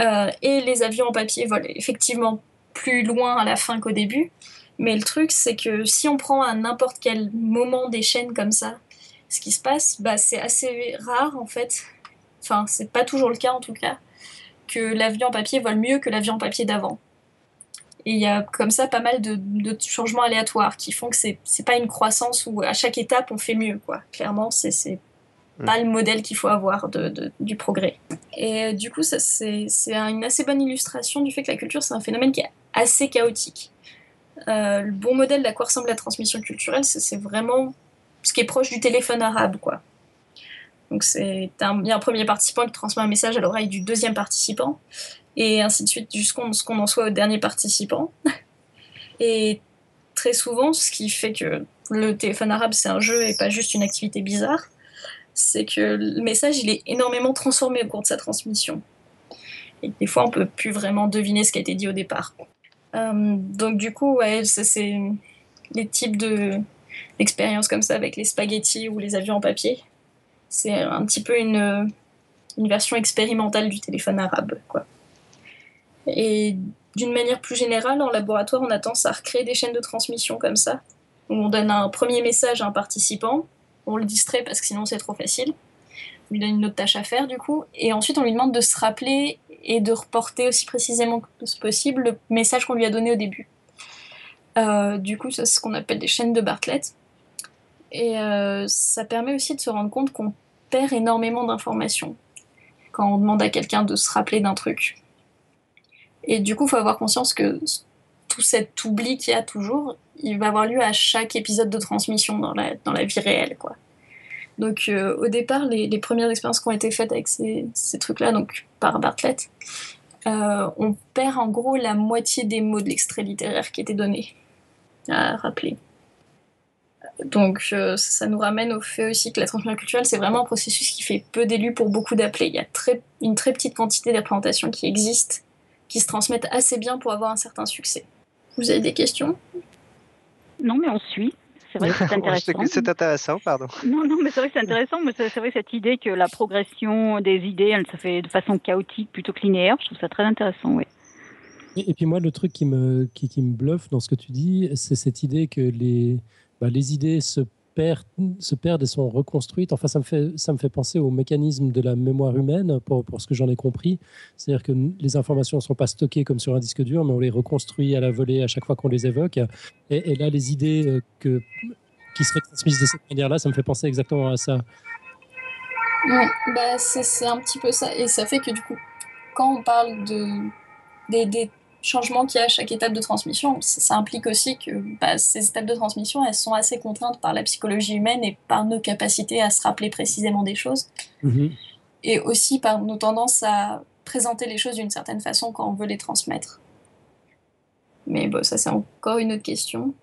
Euh, et les avions en papier volent effectivement plus loin à la fin qu'au début. Mais le truc, c'est que si on prend à n'importe quel moment des chaînes comme ça, ce qui se passe, bah, c'est assez rare en fait. Enfin, c'est pas toujours le cas en tout cas que l'avion en papier vole mieux que l'avion en papier d'avant. Et il y a comme ça pas mal de, changements aléatoires qui font que c'est, c'est pas une croissance où à chaque étape on fait mieux, quoi. Clairement, c'est, c'est pas le modèle qu'il faut avoir de, du progrès. Et euh, du coup, ça c'est une assez bonne illustration du fait que la culture c'est un phénomène qui est assez chaotique. Euh, le bon modèle d'à quoi ressemble la transmission culturelle, c'est vraiment ce qui est proche du téléphone arabe, quoi. Donc c'est a un premier participant qui transmet un message à l'oreille du deuxième participant, et ainsi de suite jusqu'à ce qu'on en soit au dernier participant. Et très souvent, ce qui fait que le téléphone arabe c'est un jeu et pas juste une activité bizarre, c'est que le message il est énormément transformé au cours de sa transmission. Et des fois, on peut plus vraiment deviner ce qui a été dit au départ. Euh, donc du coup, ouais, c'est les types de d'expériences comme ça avec les spaghettis ou les avions en papier. C'est un petit peu une, une version expérimentale du téléphone arabe, quoi. Et d'une manière plus générale, en laboratoire, on a tendance à recréer des chaînes de transmission comme ça, où on donne un premier message à un participant, on le distrait parce que sinon c'est trop facile, on lui donne une autre tâche à faire du coup, et ensuite on lui demande de se rappeler et de reporter aussi précisément que possible le message qu'on lui a donné au début. Euh, du coup, c'est ce qu'on appelle des chaînes de Bartlett. Et euh, ça permet aussi de se rendre compte qu'on perd énormément d'informations quand on demande à quelqu'un de se rappeler d'un truc. Et du coup, il faut avoir conscience que tout cet oubli qu'il y a toujours, il va avoir lieu à chaque épisode de transmission dans la, dans la vie réelle. Quoi. Donc euh, au départ, les, premières expériences qui ont été faites avec ces, trucs-là, donc par Bartlett, euh, on perd en gros la moitié des mots de l'extrait littéraire qui était donné à rappeler. Donc euh, ça nous ramène au fait aussi que la transmission culturelle, c'est vraiment un processus qui fait peu d'élus pour beaucoup d'appelés. Il y a une très petite quantité d'implémentations qui existent, qui se transmettent assez bien pour avoir un certain succès. Vous avez des questions? Non, mais on suit. C'est vrai que c'est intéressant. c'est intéressant, pardon. Non, non, mais c'est vrai que c'est intéressant. Mais c'est vrai cette idée que la progression des idées, elle se fait de façon chaotique plutôt que linéaire. Je trouve ça très intéressant, oui. Et, puis moi, le truc qui me, qui, qui me bluffe dans ce que tu dis, c'est cette idée que les, bah, les idées se se perdent et sont reconstruites. Enfin, ça me fait, ça me fait penser au mécanisme de la mémoire humaine, pour, ce que j'en ai compris. C'est-à-dire que les informations ne sont pas stockées comme sur un disque dur, mais on les reconstruit à la volée à chaque fois qu'on les évoque. Et, là, les idées euh, qui seraient transmises de cette manière-là, ça me fait penser exactement à ça. bah c'est un petit peu ça. Et ça fait que du coup, quand on parle de, des changements qu'il y a à chaque étape de transmission, ça, implique aussi que bah, ces étapes de transmission, elles sont assez contraintes par la psychologie humaine et par nos capacités à se rappeler précisément des choses. Mhm. Et aussi par nos tendances à présenter les choses d'une certaine façon quand on veut les transmettre. Mais bon, ça c'est encore une autre question.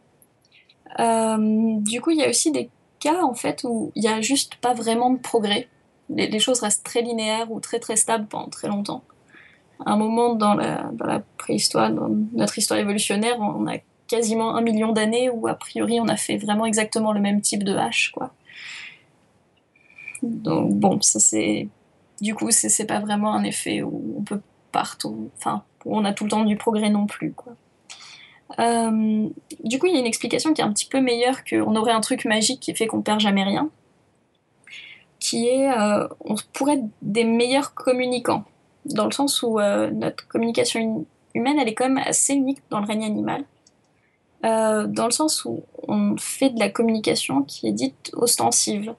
Euh, du coup, il y a aussi des cas en fait où il n'y a juste pas vraiment de progrès. les, choses restent très linéaires ou très très stables pendant très longtemps un moment dans la, préhistoire, dans notre histoire évolutionnaire, on a quasiment un million d'années où a priori on a fait vraiment exactement le même type de hache, quoi. Donc bon, ça c'est du coup c'est pas vraiment un effet où on peut partout, enfin où on a tout le temps du progrès non plus, quoi. Euh, du coup, il y a une explication qui est un petit peu meilleure qu'on aurait un truc magique qui fait qu'on perd jamais rien, qui est euh, on pourrait être des meilleurs communicants dans le sens où euh, notre communication humaine, elle est quand même assez unique dans le règne animal. Euh, dans le sens où on fait de la communication qui est dite ostensive.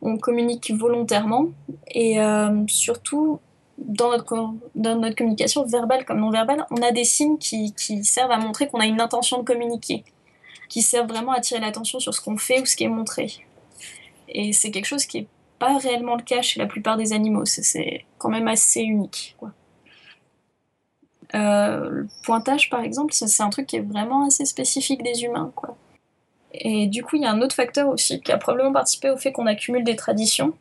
On communique volontairement et euh, surtout dans notre, dans notre communication verbale comme non verbale, on a des signes qui, qui servent à montrer qu'on a une intention de communiquer, qui servent vraiment à attirer l'attention sur ce qu'on fait ou ce qui est montré. Et c'est quelque chose qui est pas réellement le cas chez la plupart des animaux. C'est quand même assez unique. Euh, le pointage, par exemple, c'est un truc qui est vraiment assez spécifique des humains. Et du coup, il y a un autre facteur aussi qui a probablement participé au fait qu'on accumule des traditions,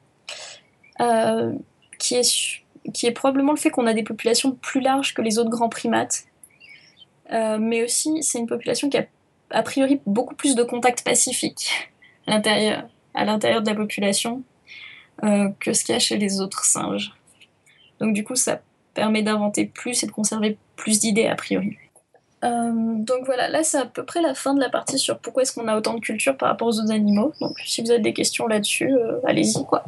euh, qui, est, qui est probablement le fait qu'on a des populations plus larges que les autres grands primates. Euh, mais aussi, c'est une population qui a a priori beaucoup plus de contacts pacifiques à l'intérieur de la population euh, que ce qu'il y a chez les autres singes. Donc du coup, ça permet d'inventer plus et de conserver plus d'idées a priori. Euh, donc voilà, là c'est à peu près la fin de la partie sur pourquoi est-ce qu'on a autant de culture par rapport aux autres animaux. Donc si vous avez des questions là-dessus, euh, allez-y quoi.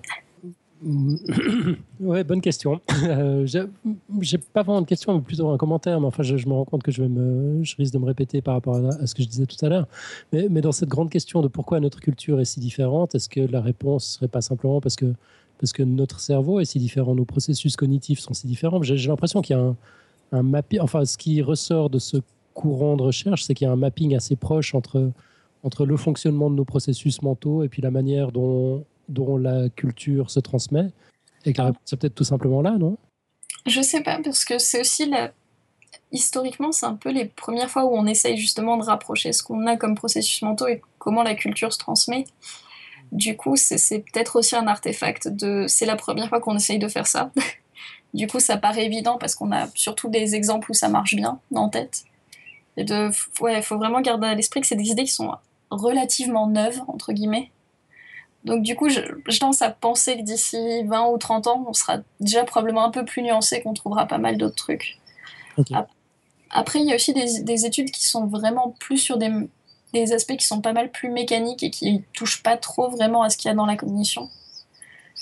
Ouais, bonne question. Euh, j'ai pas vraiment de question, mais plutôt un commentaire. Mais enfin, je, me rends compte que je, vais me, je risque de me répéter par rapport à, ce que je disais tout à l'heure. Mais, dans cette grande question de pourquoi notre culture est si différente, est-ce que la réponse serait pas simplement parce que parce que notre cerveau est si différent, nos processus cognitifs sont si différents? J'ai l'impression qu'il y a un, un mapping, enfin ce qui ressort de ce courant de recherche, c'est qu'il y a un mapping assez proche entre, entre le fonctionnement de nos processus mentaux et puis la manière dont, dont la culture se transmet. Et que la réponse est peut-être tout simplement là, non? Je sais pas, parce que c'est aussi. Historiquement, c'est un peu les premières fois où on essaye justement de rapprocher ce qu'on a comme processus mentaux et comment la culture se transmet. Du coup, c'est peut-être aussi un artefact de. C'est la première fois qu'on essaye de faire ça. du coup, ça paraît évident parce qu'on a surtout des exemples où ça marche bien en tête. Et de. Ouais, faut vraiment garder à l'esprit que c'est des idées qui sont relativement neuves, entre guillemets. Donc, du coup, je, je tendance à penser que d'ici 20 ou 30 ans, on sera déjà probablement un peu plus nuancé, qu'on trouvera pas mal d'autres trucs. Après, il y a aussi des, des études qui sont vraiment plus sur des, des aspects qui sont pas mal plus mécaniques et qui touchent pas trop vraiment à ce qu'il y a dans la cognition.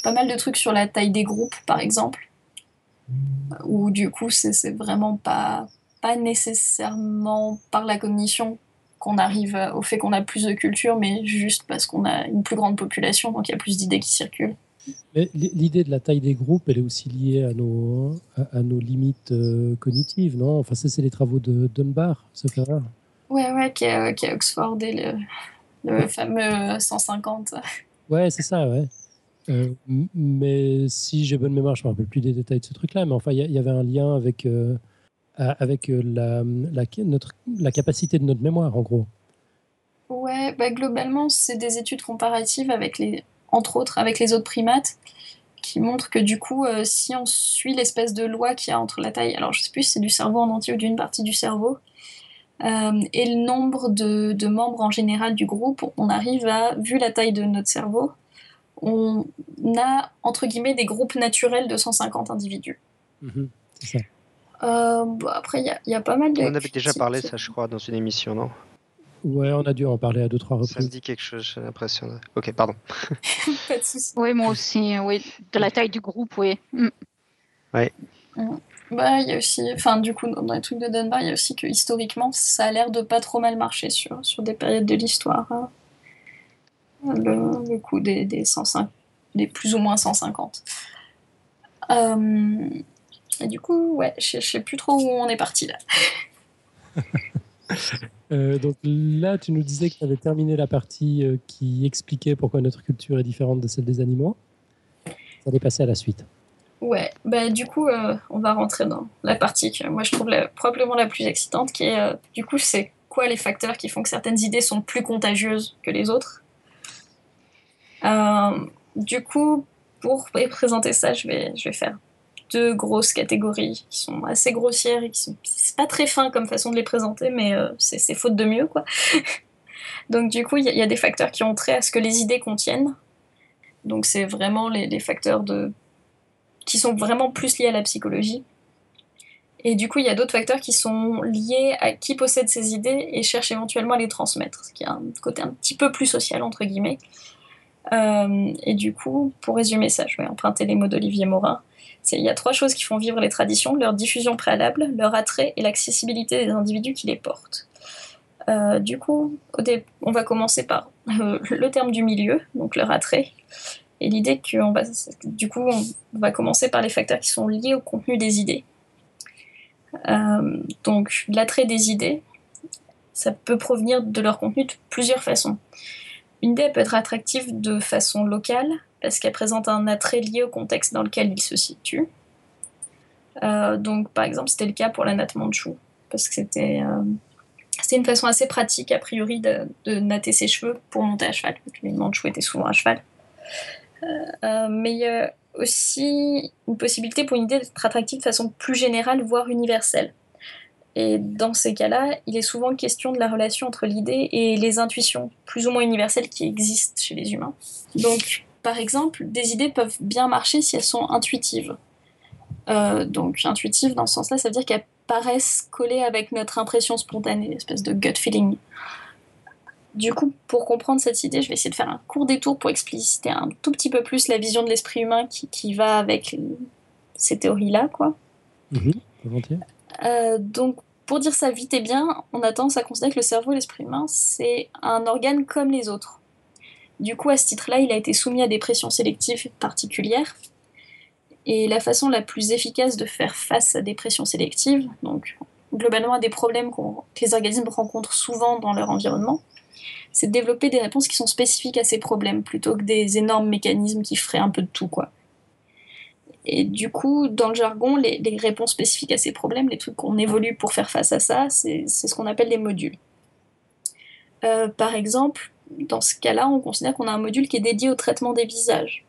Pas mal de trucs sur la taille des groupes, par exemple, où du coup, c'est c'est vraiment pas, pas nécessairement par la cognition qu'on arrive au fait qu'on a plus de culture, mais juste parce qu'on a une plus grande population, donc il y a plus d'idées qui circulent. L'idée de la taille des groupes, elle est aussi liée à nos, à, à nos limites euh, cognitives, non? Enfin, ça, c'est les travaux de Dunbar, ce frère. Ouais, ouais, qui est, euh, qui est à Oxford et le, le fameux 150. Ouais, c'est ça, ouais. Euh, mais si j'ai bonne mémoire, je ne me rappelle plus des détails de ce truc-là, mais enfin, il y, avait un lien avec, euh, avec euh, la, la, notre, la capacité de notre mémoire, en gros. Ouais, bah globalement, c'est des études comparatives avec les, entre autres, avec les autres primates, qui montrent que du coup, euh, si on suit l'espèce de loi qu'il y a entre la taille, alors je sais plus si c'est du cerveau en entier ou d'une partie du cerveau, euh, et le nombre de, de membres en général du groupe, on arrive à, vu la taille de notre cerveau, on a entre guillemets des groupes naturels de 150 individus. Mhm, c'est ça. Euh, bon, après, il y a, il y a pas mal de. On avait déjà parlé, ça, je crois, dans une émission, non? Ouais, on a dû en parler à deux, trois Ça me reprises. dit quelque chose, j'ai l'impression. Ok, pardon. Pas de souci. Oui, moi aussi, oui. De la taille du groupe, oui. Mm. Bah, il y a aussi, enfin, du coup, dans les trucs de Dunbar, il y a aussi que historiquement, ça a l'air de pas trop mal marcher sur, sur des périodes de l'histoire. hein. Le, le coup des, des, 105, des plus ou moins 150. Euh, et du coup, ouais, je sais plus trop où on est parti là. Euh, donc là, tu nous disais que tu avais terminé la partie euh, qui expliquait pourquoi notre culture est différente de celle des animaux. Ça allait passer à la suite. Ouais, bah du coup, euh, on va rentrer dans la partie que moi je trouve la- probablement la plus excitante, qui est, euh, du coup, c'est quoi les facteurs qui font que certaines idées sont plus contagieuses que les autres. Du coup, pour pré- présenter ça, je vais, je vais faire deux grosses catégories qui sont assez grossières et qui sont c'est pas très fin comme façon de les présenter, mais euh, c'est faute de mieux, quoi. Donc du coup, il y, a- il y a des facteurs qui ont trait à ce que les idées contiennent. Donc c'est vraiment les, les facteurs de qui sont vraiment plus liés à la psychologie. Et du coup, il y a d'autres facteurs qui sont liés à qui possède ces idées et cherche éventuellement à les transmettre, ce qui a un côté un petit peu plus social, entre guillemets. Euh, et du coup, pour résumer ça, je vais emprunter les mots d'Olivier Morin. Il y a trois choses qui font vivre les traditions, leur diffusion préalable, leur attrait et l'accessibilité des individus qui les portent. Euh, du coup, on va commencer par euh, le terme du milieu, donc leur attrait. Et l'idée qu'on va, du coup, on va commencer par les facteurs qui sont liés au contenu des idées. Euh, donc, l'attrait des idées, ça peut provenir de leur contenu de plusieurs façons. Une idée peut être attractive de façon locale, parce qu'elle présente un attrait lié au contexte dans lequel il se situe. Euh, donc, par exemple, c'était le cas pour la natte mandchoue, parce que c'était euh, c'était une façon assez pratique, a priori, de, natter ses cheveux pour monter à cheval, parce que les mandchous étaient souvent à cheval. Euh, mais aussi une possibilité pour une idée d'être attractive de façon plus générale, voire universelle. Et dans ces cas-là, il est souvent question de la relation entre l'idée et les intuitions plus ou moins universelles qui existent chez les humains. Donc, par exemple, des idées peuvent bien marcher si elles sont intuitives. Euh, donc, intuitives dans ce sens-là, ça veut dire qu'elles paraissent collées avec notre impression spontanée, espèce de gut feeling. Du coup, pour comprendre cette idée, je vais essayer de faire un court détour pour expliciter un tout petit peu plus la vision de l'esprit humain qui, qui va avec ces théories-là, quoi. Mhm. Euh, donc, pour dire ça vite et bien, on a tendance à considérer que le cerveau et l'esprit humain, c'est un organe comme les autres. Du coup, à ce titre-là, il a été soumis à des pressions sélectives particulières. Et la façon la plus efficace de faire face à des pressions sélectives, donc globalement à des problèmes que les organismes rencontrent souvent dans leur environnement, c'est de développer des réponses qui sont spécifiques à ces problèmes plutôt que des énormes mécanismes qui feraient un peu de tout. Et du coup, dans le jargon, les, réponses spécifiques à ces problèmes, les trucs qu'on évolue pour faire face à ça, c'est ce qu'on appelle des modules. Euh, par exemple, dans ce cas-là, on considère qu'on a un module qui est dédié au traitement des visages.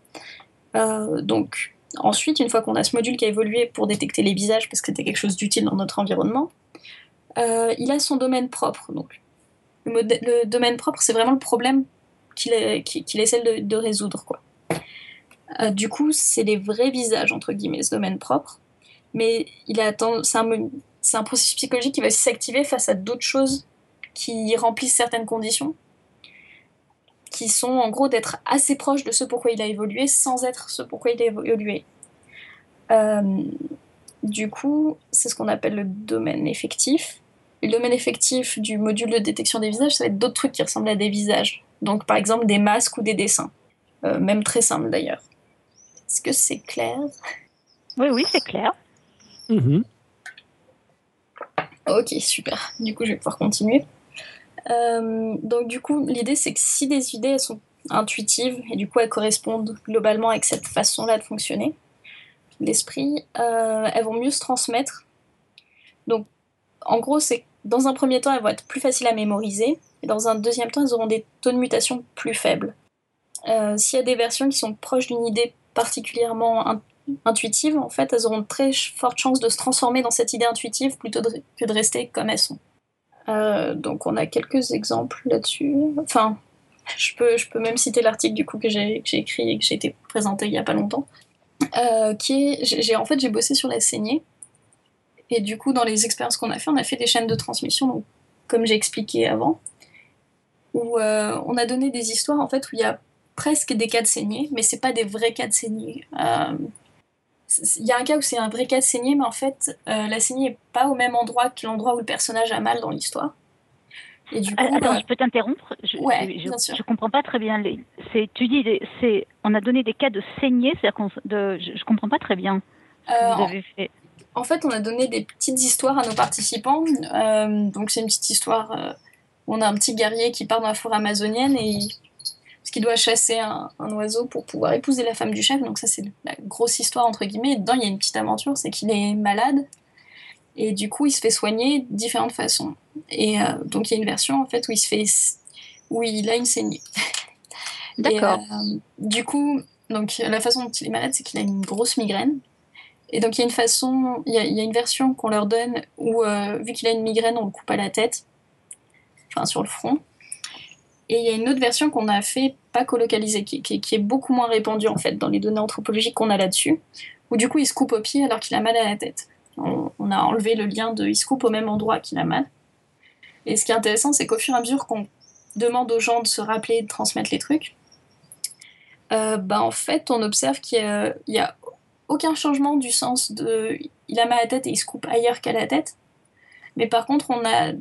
Euh, donc, ensuite, une fois qu'on a ce module qui a évolué pour détecter les visages, parce que c'était quelque chose d'utile dans notre environnement, euh, il a son domaine propre. Donc, le, domaine propre, c'est vraiment le problème qu'il essaie de, résoudre. Euh, du coup, c'est les vrais visages, entre guillemets, ce domaine propre. Mais c'est un, processus psychologique qui va s'activer face à d'autres choses qui remplissent certaines conditions, qui sont en gros d'être assez proche de ce pourquoi il a évolué sans être ce pourquoi il a évolué. Euh, du coup, c'est ce qu'on appelle le domaine effectif. le domaine effectif du module de détection des visages, ça va être d'autres trucs qui ressemblent à des visages. Donc par exemple des masques ou des dessins. Euh, même très simples d'ailleurs. Est-ce que c'est clair? Oui, oui, c'est clair. Mhm. Ok, super. Du coup, je vais pouvoir continuer. Euh, donc, du coup, l'idée, c'est que si des idées sont intuitives et du coup, elles correspondent globalement avec cette façon-là de fonctionner, l'esprit, euh, elles vont mieux se transmettre. Donc, en gros, c'est dans un premier temps, elles vont être plus faciles à mémoriser, et dans un deuxième temps, elles auront des taux de mutation plus faibles. Euh, s'il y a des versions qui sont proches d'une idée particulièrement intuitives, en fait, elles auront de très fortes chances de se transformer dans cette idée intuitive plutôt que de rester comme elles sont. Euh, donc on a quelques exemples là-dessus. Enfin, je peux, je peux même citer l'article du coup que j'ai écrit et que j'ai été présenté il y a pas longtemps. Euh, qui est, en fait j'ai bossé sur la saignée et du coup dans les expériences qu'on a fait, on a fait des chaînes de transmission, donc, comme j'ai expliqué avant, où euh, on a donné des histoires en fait où il y a presque des cas de saignée, mais c'est pas des vrais cas de saignée. Euh, il y a un cas où c'est un vrai cas de saignée, mais en fait, euh, la saignée n'est pas au même endroit que l'endroit où le personnage a mal dans l'histoire. Et du coup, Attends, bah, je peux t'interrompre? Je, ouais, je, comprends pas très bien. Les, tu dis, c'est, on a donné des cas de saignée, c'est-à-dire de, je, comprends pas très bien ce que vous euh, avez fait. En fait, on a donné des petites histoires à nos participants. donc, c'est une petite histoire où on a un petit guerrier qui part dans la forêt amazonienne et parce qu'il doit chasser un, oiseau pour pouvoir épouser la femme du chef. Donc ça, c'est la grosse histoire, entre guillemets. Et dedans, il y a une petite aventure, c'est qu'il est malade. Et du coup, il se fait soigner de différentes façons. Et euh, donc, il y a une version, en fait, où il se fait... où il a une saignée. D'accord. Euh, du coup, donc, la façon dont il est malade, c'est qu'il a une grosse migraine. Et donc, il y a une façon... Il y a, une version qu'on leur donne où, euh, vu qu'il a une migraine, on le coupe à la tête. Enfin, sur le front. Et il y a une autre version qu'on a fait, pas colocalisée, qui, qui, est beaucoup moins répandue en fait dans les données anthropologiques qu'on a là-dessus, où du coup il se coupe au pied alors qu'il a mal à la tête. On, a enlevé le lien de il se coupe au même endroit qu'il a mal. Et ce qui est intéressant, c'est qu'au fur et à mesure qu'on demande aux gens de se rappeler, de transmettre les trucs, euh, bah en fait on observe qu'il n'y a, a, aucun changement du sens de il a mal à la tête et il se coupe ailleurs qu'à la tête. Mais par contre, on a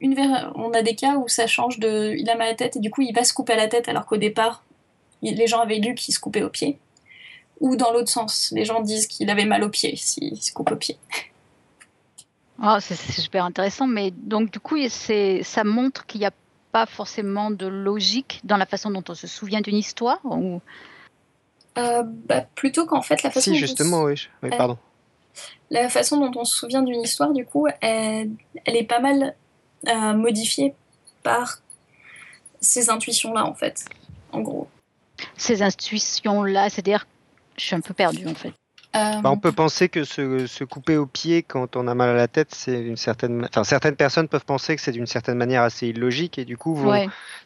on a des cas où ça change de. Il a mal à la tête et du coup il va se couper à la tête alors qu'au départ les gens avaient lu qu'il se coupait au pied. Ou dans l'autre sens, les gens disent qu'il avait mal au pied s'il se coupe au pied. Oh, c'est super intéressant, mais donc du coup ça montre qu'il n'y a pas forcément de logique dans la façon dont on se souvient d'une histoire ou... Euh, bah, plutôt qu'en fait la façon. Si, justement, oui. oui. pardon. La façon dont on se souvient d'une histoire, du coup, elle, elle est pas mal euh, modifié par ces intuitions-là, en fait, en gros. Ces intuitions-là, c'est-à-dire, je suis un peu perdue, en fait. Euh, bah, on peut penser que se, couper au pied quand on a mal à la tête, c'est une certaine. Enfin, certaines personnes peuvent penser que c'est d'une certaine manière assez illogique et du coup,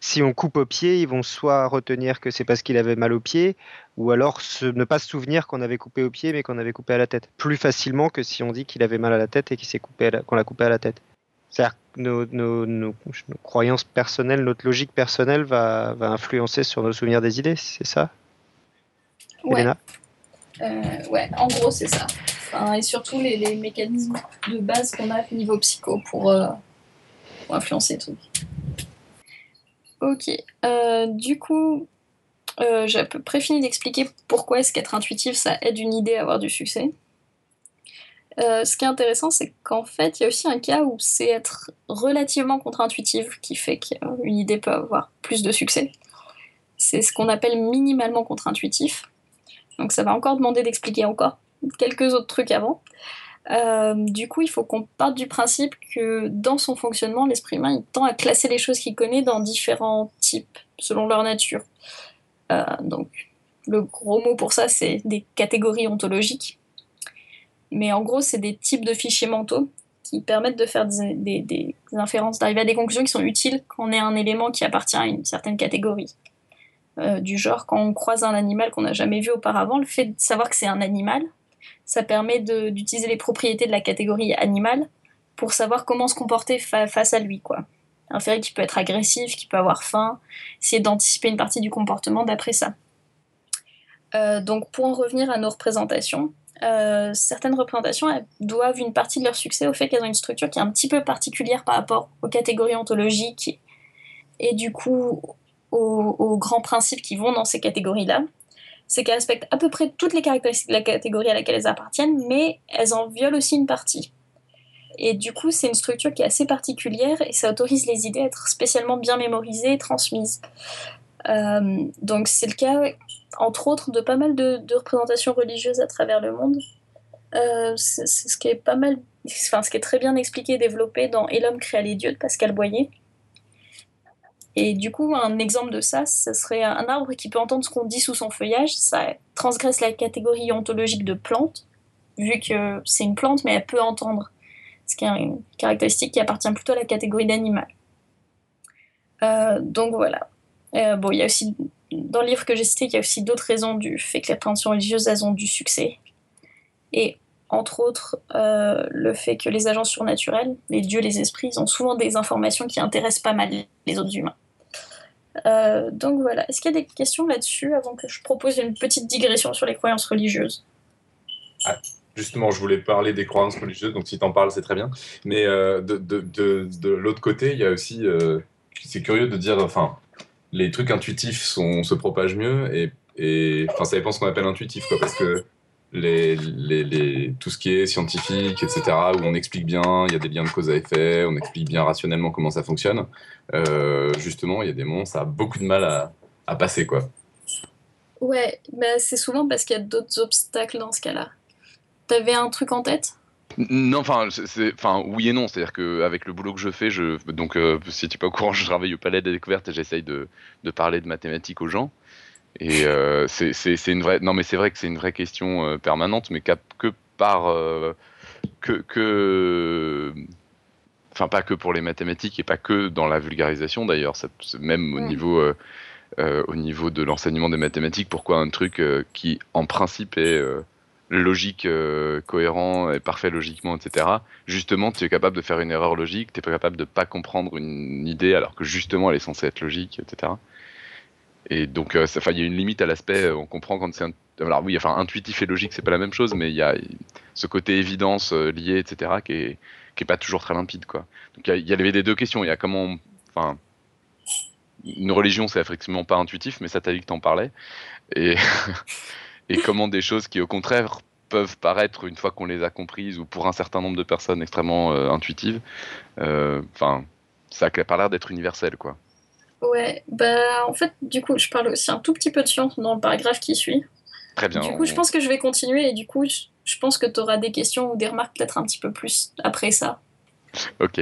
si on coupe au pied, ils vont soit retenir que c'est parce qu'il avait mal au pied, ou alors ne pas se souvenir qu'on avait coupé au pied mais qu'on avait coupé à la tête. Plus facilement que si on dit qu'il avait mal à la tête et qu'il s'est coupé, qu'on l'a coupé à la tête. C'est-à-dire que nos, croyances personnelles, notre logique personnelle va, influencer sur nos souvenirs des idées, c'est ça? Ouais. Euh, ouais, en gros, c'est ça. et surtout les, mécanismes de base qu'on a au niveau psycho pour, euh, influencer tout. Ok. Euh, du coup, euh, j'ai à peu près fini d'expliquer pourquoi est-ce qu'être intuitif, ça aide une idée à avoir du succès. Euh, ce qui est intéressant, c'est qu'en fait, il y a aussi un cas où c'est être relativement contre-intuitif qui fait qu'une idée peut avoir plus de succès. C'est ce qu'on appelle minimalement contre-intuitif. Donc ça va encore demander d'expliquer encore quelques autres trucs avant. Euh, du coup, il faut qu'on parte du principe que dans son fonctionnement, l'esprit humain tend à classer les choses qu'il connaît dans différents types, selon leur nature. Euh, donc, le gros mot pour ça, c'est des catégories ontologiques. Mais en gros, c'est des types de fichiers mentaux qui permettent de faire des, inférences, d'arriver à des conclusions qui sont utiles quand on est un élément qui appartient à une certaine catégorie. Euh, du genre, quand on croise un animal qu'on n'a jamais vu auparavant, le fait de savoir que c'est un animal, ça permet d'utiliser les propriétés de la catégorie animal pour savoir comment se comporter face à lui, quoi. Un qui peut être agressif, qui peut avoir faim, essayer d'anticiper une partie du comportement d'après ça. Euh, donc pour en revenir à nos représentations, euh, certaines représentations doivent une partie de leur succès au fait qu'elles ont une structure qui est un petit peu particulière par rapport aux catégories ontologiques et du coup aux, grands principes qui vont dans ces catégories-là c'est qu'elles respectent à peu près toutes les caractéristiques de la catégorie à laquelle elles appartiennent, mais elles en violent aussi une partie. Et du coup, c'est une structure qui est assez particulière et ça autorise les idées à être spécialement bien mémorisées et transmises. Euh, donc c'est le cas, entre autres, de pas mal de, représentations religieuses à travers le monde. Euh, c'est ce qui est pas mal, enfin ce qui est très bien expliqué et développé dans Et l'homme créa les dieux de Pascal Boyer. Et du coup, un exemple de ça, ce serait un arbre qui peut entendre ce qu'on dit sous son feuillage. Ça transgresse la catégorie ontologique de plante, vu que c'est une plante, mais elle peut entendre, ce qui est une caractéristique qui appartient plutôt à la catégorie d'animal. Euh, donc voilà. Euh, bon, il y a aussi, dans le livre que j'ai cité, il y a aussi d'autres raisons du fait que les préventions religieuses, elles ont du succès. Et entre autres, euh, le fait que les agents surnaturels, les dieux, les esprits, ils ont souvent des informations qui intéressent pas mal les autres humains. Euh, donc voilà. Est-ce qu'il y a des questions là-dessus avant que je propose une petite digression sur les croyances religieuses? Ah, Justement, je voulais parler des croyances religieuses, donc si tu en parles, c'est très bien. Mais euh, de, de, de, de l'autre côté, il y a aussi. C'est curieux de dire. Enfin, les trucs intuitifs se propagent mieux et, enfin, ça dépend ce qu'on appelle intuitif, quoi, parce que les, tout ce qui est scientifique, etc., où on explique bien, il y a des liens de cause à effet, on explique bien rationnellement comment ça fonctionne. Euh, justement, il y a des moments, ça a beaucoup de mal à, à passer, quoi. Ouais, bah c'est souvent parce qu'il y a d'autres obstacles dans ce cas-là. T'avais un truc en tête? Non, enfin, c'est, enfin, oui et non. C'est-à-dire qu'avec le boulot que je fais, je, donc, euh, si tu n'es pas au courant, je travaille au Palais des Découvertes et j'essaye de, de, parler de mathématiques aux gens. Et euh, c'est une vraie. Non, mais c'est vrai que c'est une vraie question euh, permanente, mais que par que, que enfin pas que pour les mathématiques et pas que dans la vulgarisation d'ailleurs, même au niveau au niveau de l'enseignement des mathématiques, pourquoi un truc qui en principe est logique, cohérent et parfait logiquement, etc. Justement, tu es capable de faire une erreur logique, tu es pas capable de pas comprendre une idée alors que justement elle est censée être logique, etc. Et donc, euh, il y a une limite à l'aspect, euh, on comprend quand c'est. Alors oui, enfin, intuitif et logique, c'est pas la même chose, mais il y a ce côté évidence euh, lié, etc., qui est, qui est pas toujours très limpide, quoi. Donc il y, avait des deux questions. Il y a comment. Enfin. Une religion, c'est effectivement pas intuitif, mais ça t'a dit que t'en parlais. Et, et comment des choses qui, au contraire, peuvent paraître, une fois qu'on les a comprises, ou pour un certain nombre de personnes extrêmement intuitives, enfin, ça a pas l'air d'être universel, quoi. Ouais, bah en fait, du coup, je parle aussi un tout petit peu de science dans le paragraphe qui suit. Très bien. Du coup, je pense que je vais continuer et du coup, je pense que tu auras des questions ou des remarques peut-être un petit peu plus après ça. Ok.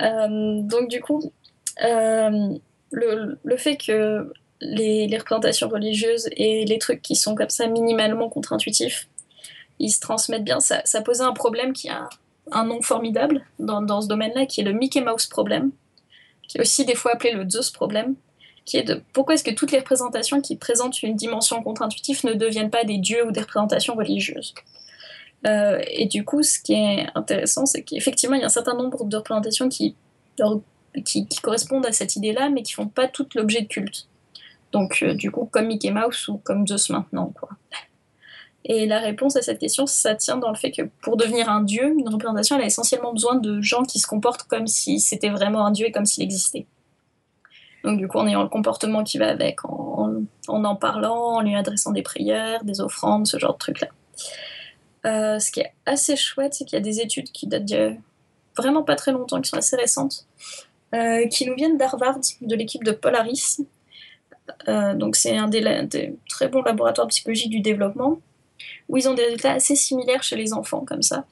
Euh, donc, du coup, euh, le, le, fait que les, représentations religieuses et les trucs qui sont comme ça minimalement contre-intuitifs, ils se transmettent bien, ça, ça posait un problème qui a un nom formidable dans, ce domaine-là, qui est le Mickey Mouse problème qui est aussi des fois appelé le Zeus problème, qui est de pourquoi est-ce que toutes les représentations qui présentent une dimension contre-intuitive ne deviennent pas des dieux ou des représentations religieuses. Euh, et du coup, ce qui est intéressant, c'est qu'effectivement, il y a un certain nombre de représentations qui, qui, correspondent à cette idée-là, mais qui font pas tout l'objet de culte. Donc, euh, du coup, comme Mickey Mouse ou comme Zeus maintenant, quoi. Et la réponse à cette question, ça tient dans le fait que pour devenir un dieu, une représentation, elle a essentiellement besoin de gens qui se comportent comme si c'était vraiment un dieu et comme s'il existait. Donc du coup, en ayant le comportement qui va avec, en en, parlant, en lui adressant des prières, des offrandes, ce genre de trucs-là. Euh, ce qui est assez chouette, c'est qu'il y a des études qui datent de vraiment pas très longtemps, qui sont assez récentes, euh, qui nous viennent d'Harvard, de l'équipe de Polaris. Euh, donc c'est un des, très bons laboratoires de psychologie du développement, où ils ont des résultats assez similaires chez les enfants, comme ça,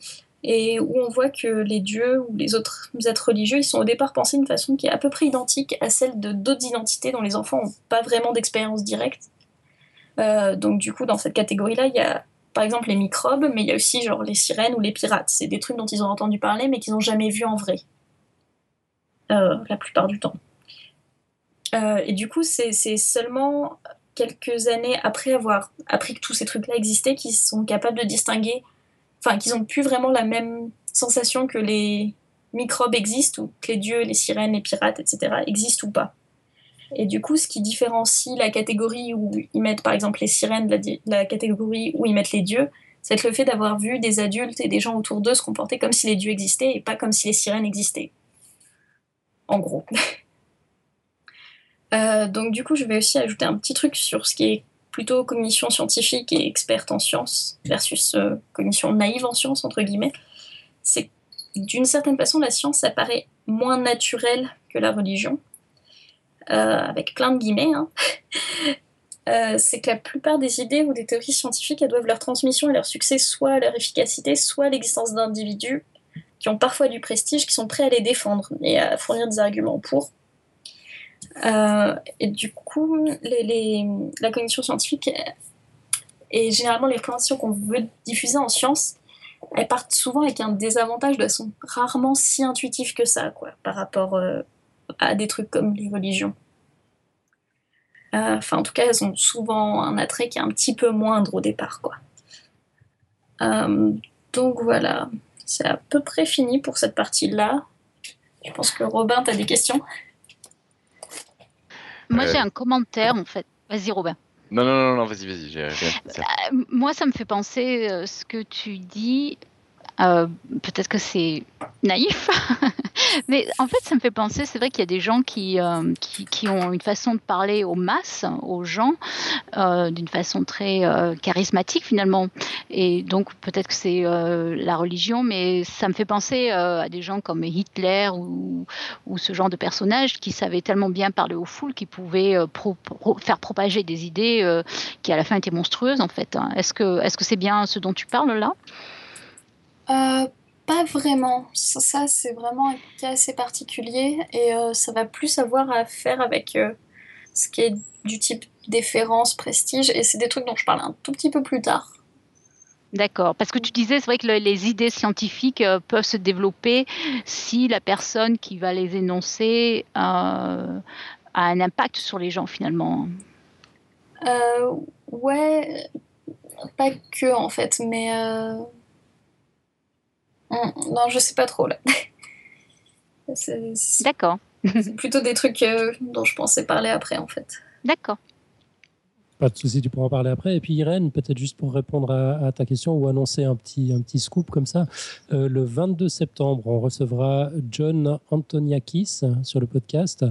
et où on voit que les dieux ou les autres êtres religieux, ils sont au départ pensés d'une façon qui est à peu près identique à celle de d'autres identités dont les enfants n'ont pas vraiment d'expérience directe. Euh, donc du coup, dans cette catégorie-là, il y a par exemple les microbes, mais il y a aussi genre les sirènes ou les pirates. C'est des trucs dont ils ont entendu parler, mais qu'ils n'ont jamais vu en vrai. Euh, la plupart du temps. Euh, et du coup, c'est seulement quelques années après avoir appris que tous ces trucs-là existaient qu'ils sont capables de distinguer, enfin, qu'ils ont plus vraiment la même sensation que les microbes existent, ou que les dieux, les sirènes, les pirates, etc., existent ou pas. Et du coup, ce qui différencie la catégorie où ils mettent par exemple les sirènes de la, la, catégorie où ils mettent les dieux, c'est le fait d'avoir vu des adultes et des gens autour d'eux se comporter comme si les dieux existaient et pas comme si les sirènes existaient. En gros. euh, donc du coup, je vais aussi ajouter un petit truc sur ce qui est plutôt cognition scientifique et experte en sciences versus euh, cognition naïve en sciences, entre guillemets. C'est d'une certaine façon, la science apparaît moins naturelle que la religion euh, avec plein de guillemets, hein. euh, c'est que la plupart des idées ou des théories scientifiques, elles doivent leur transmission et leur succès soit à leur efficacité, soit à l'existence d'individus qui ont parfois du prestige, qui sont prêts à les défendre et à fournir des arguments pour. Euh, et du coup, la cognition scientifique et généralement les recommandations qu'on veut diffuser en science, elles partent souvent avec un désavantage, elles sont rarement si intuitives que ça, quoi, par rapport euh, à des trucs comme les religions. Euh, enfin, en tout cas, elles ont souvent un attrait qui est un petit peu moindre au départ, quoi. Donc voilà, c'est à peu près fini pour cette partie-là. Je pense que Robin, tu as des questions? Moi, j'ai un commentaire, en fait. Vas-y, Robin. Non, non, non, non vas-y, vas-y. Euh, moi, ça me fait penser euh, ce que tu dis. Euh, peut-être que c'est naïf, mais en fait, ça me fait penser, c'est vrai qu'il y a des gens qui, euh, qui, ont une façon de parler aux masses, aux gens, euh, d'une façon très charismatique finalement. Et donc, peut-être que c'est la religion, mais ça me fait penser à des gens comme Hitler ou, ou, ce genre de personnages qui savaient tellement bien parler aux foules qu'ils pouvaient faire propager des idées qui à la fin étaient monstrueuses en fait. Que est-ce que c'est bien ce dont tu parles là? Euh, pas vraiment. Ça, ça c'est vraiment un cas assez particulier et euh, ça va plus avoir à faire avec euh, ce qui est du type déférence, prestige et c'est des trucs dont je parle un tout petit peu plus tard. D'accord, parce que tu disais, c'est vrai que le, les idées scientifiques euh, peuvent se développer si la personne qui va les énoncer a un impact sur les gens finalement. ouais, pas que en fait, mais non, je sais pas trop là. D'accord. c'est plutôt des trucs euh, dont je pensais parler après en fait. D'accord. Pas de souci, tu pourras en parler après. Et puis Irène, peut-être juste pour répondre à, à, ta question ou annoncer un petit, un petit scoop comme ça. Euh, le 22 septembre, on recevra John Antoniakis sur le podcast,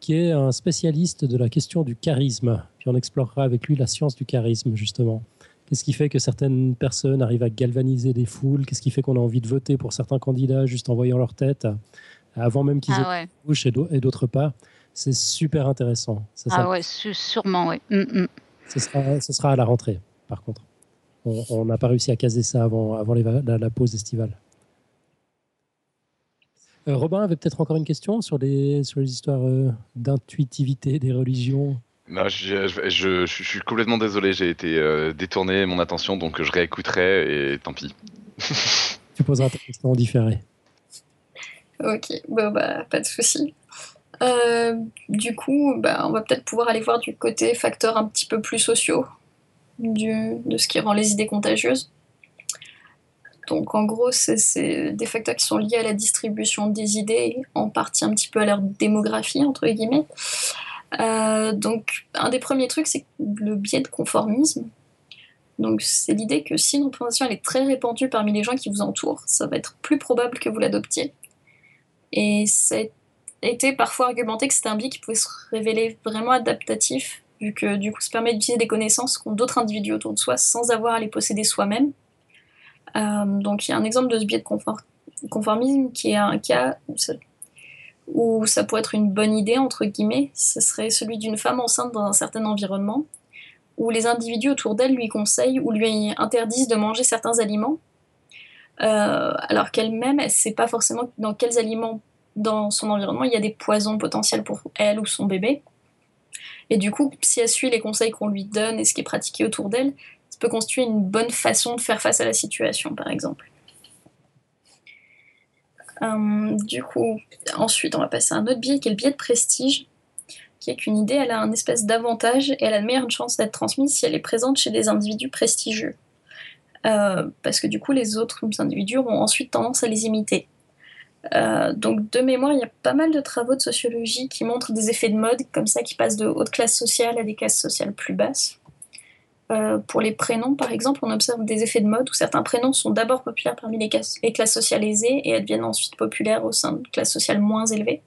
qui est un spécialiste de la question du charisme. Puis on explorera avec lui la science du charisme, justement. Qu'est-ce qui fait que certaines personnes arrivent à galvaniser des foules? Qu'est-ce qui fait qu'on a envie de voter pour certains candidats juste en voyant leur tête avant même qu'ils ah aient ouais. bouche et d'autres pas C'est super intéressant. Ça, ah ça, ouais, sûrement, oui. Mm -mm. Ce, sera, ce sera à la rentrée, par contre. On n'a pas réussi à caser ça avant, avant les, la, la, pause estivale. Euh, Robin avait peut-être encore une question sur les, sur les histoires euh, d'intuitivité des religions non, je, je, je, je, suis complètement désolé, j'ai été euh, détourné mon attention, donc je réécouterai et tant pis. tu poseras ta question en différé. Ok, bon, bah, pas de souci. Euh, du coup, bah, on va peut-être pouvoir aller voir du côté facteurs un petit peu plus sociaux du, de ce qui rend les idées contagieuses. Donc en gros, c'est des facteurs qui sont liés à la distribution des idées, en partie un petit peu à leur démographie, entre guillemets. Euh, donc, un des premiers trucs, c'est le biais de conformisme. Donc, c'est l'idée que si une représentation elle est très répandue parmi les gens qui vous entourent, ça va être plus probable que vous l'adoptiez. Et c'est été parfois argumenté que c'était un biais qui pouvait se révéler vraiment adaptatif, vu que du coup ça permet d'utiliser des connaissances qu'ont d'autres individus autour de soi sans avoir à les posséder soi-même. Euh, donc il y a un exemple de ce biais de conformisme qui est un cas où ça, pourrait être une bonne idée, entre guillemets, ce serait celui d'une femme enceinte dans un certain environnement, où les individus autour d'elle lui conseillent ou lui interdisent de manger certains aliments, euh, alors qu'elle-même, elle ne sait pas forcément dans quels aliments dans son environnement il y a des poisons potentiels pour elle ou son bébé. Et du coup, si elle suit les conseils qu'on lui donne et ce qui est pratiqué autour d'elle, ça peut constituer une bonne façon de faire face à la situation, par exemple. Euh, du coup, ensuite, on va passer à un autre biais qui est le biais de prestige, qui est qu'une idée, elle a un espèce d'avantage et elle a de meilleures chances d'être transmise si elle est présente chez des individus prestigieux. Euh, parce que du coup, les autres individus auront ensuite tendance à les imiter. Euh, donc, de mémoire, il y a pas mal de travaux de sociologie qui montrent des effets de mode, comme ça, qui passent de haute classe sociale à des classes sociales plus basses. Euh, pour les prénoms, par exemple, on observe des effets de mode où certains prénoms sont d'abord populaires parmi les, classes, les classes sociales aisées et deviennent ensuite populaires au sein de classes sociales moins élevées.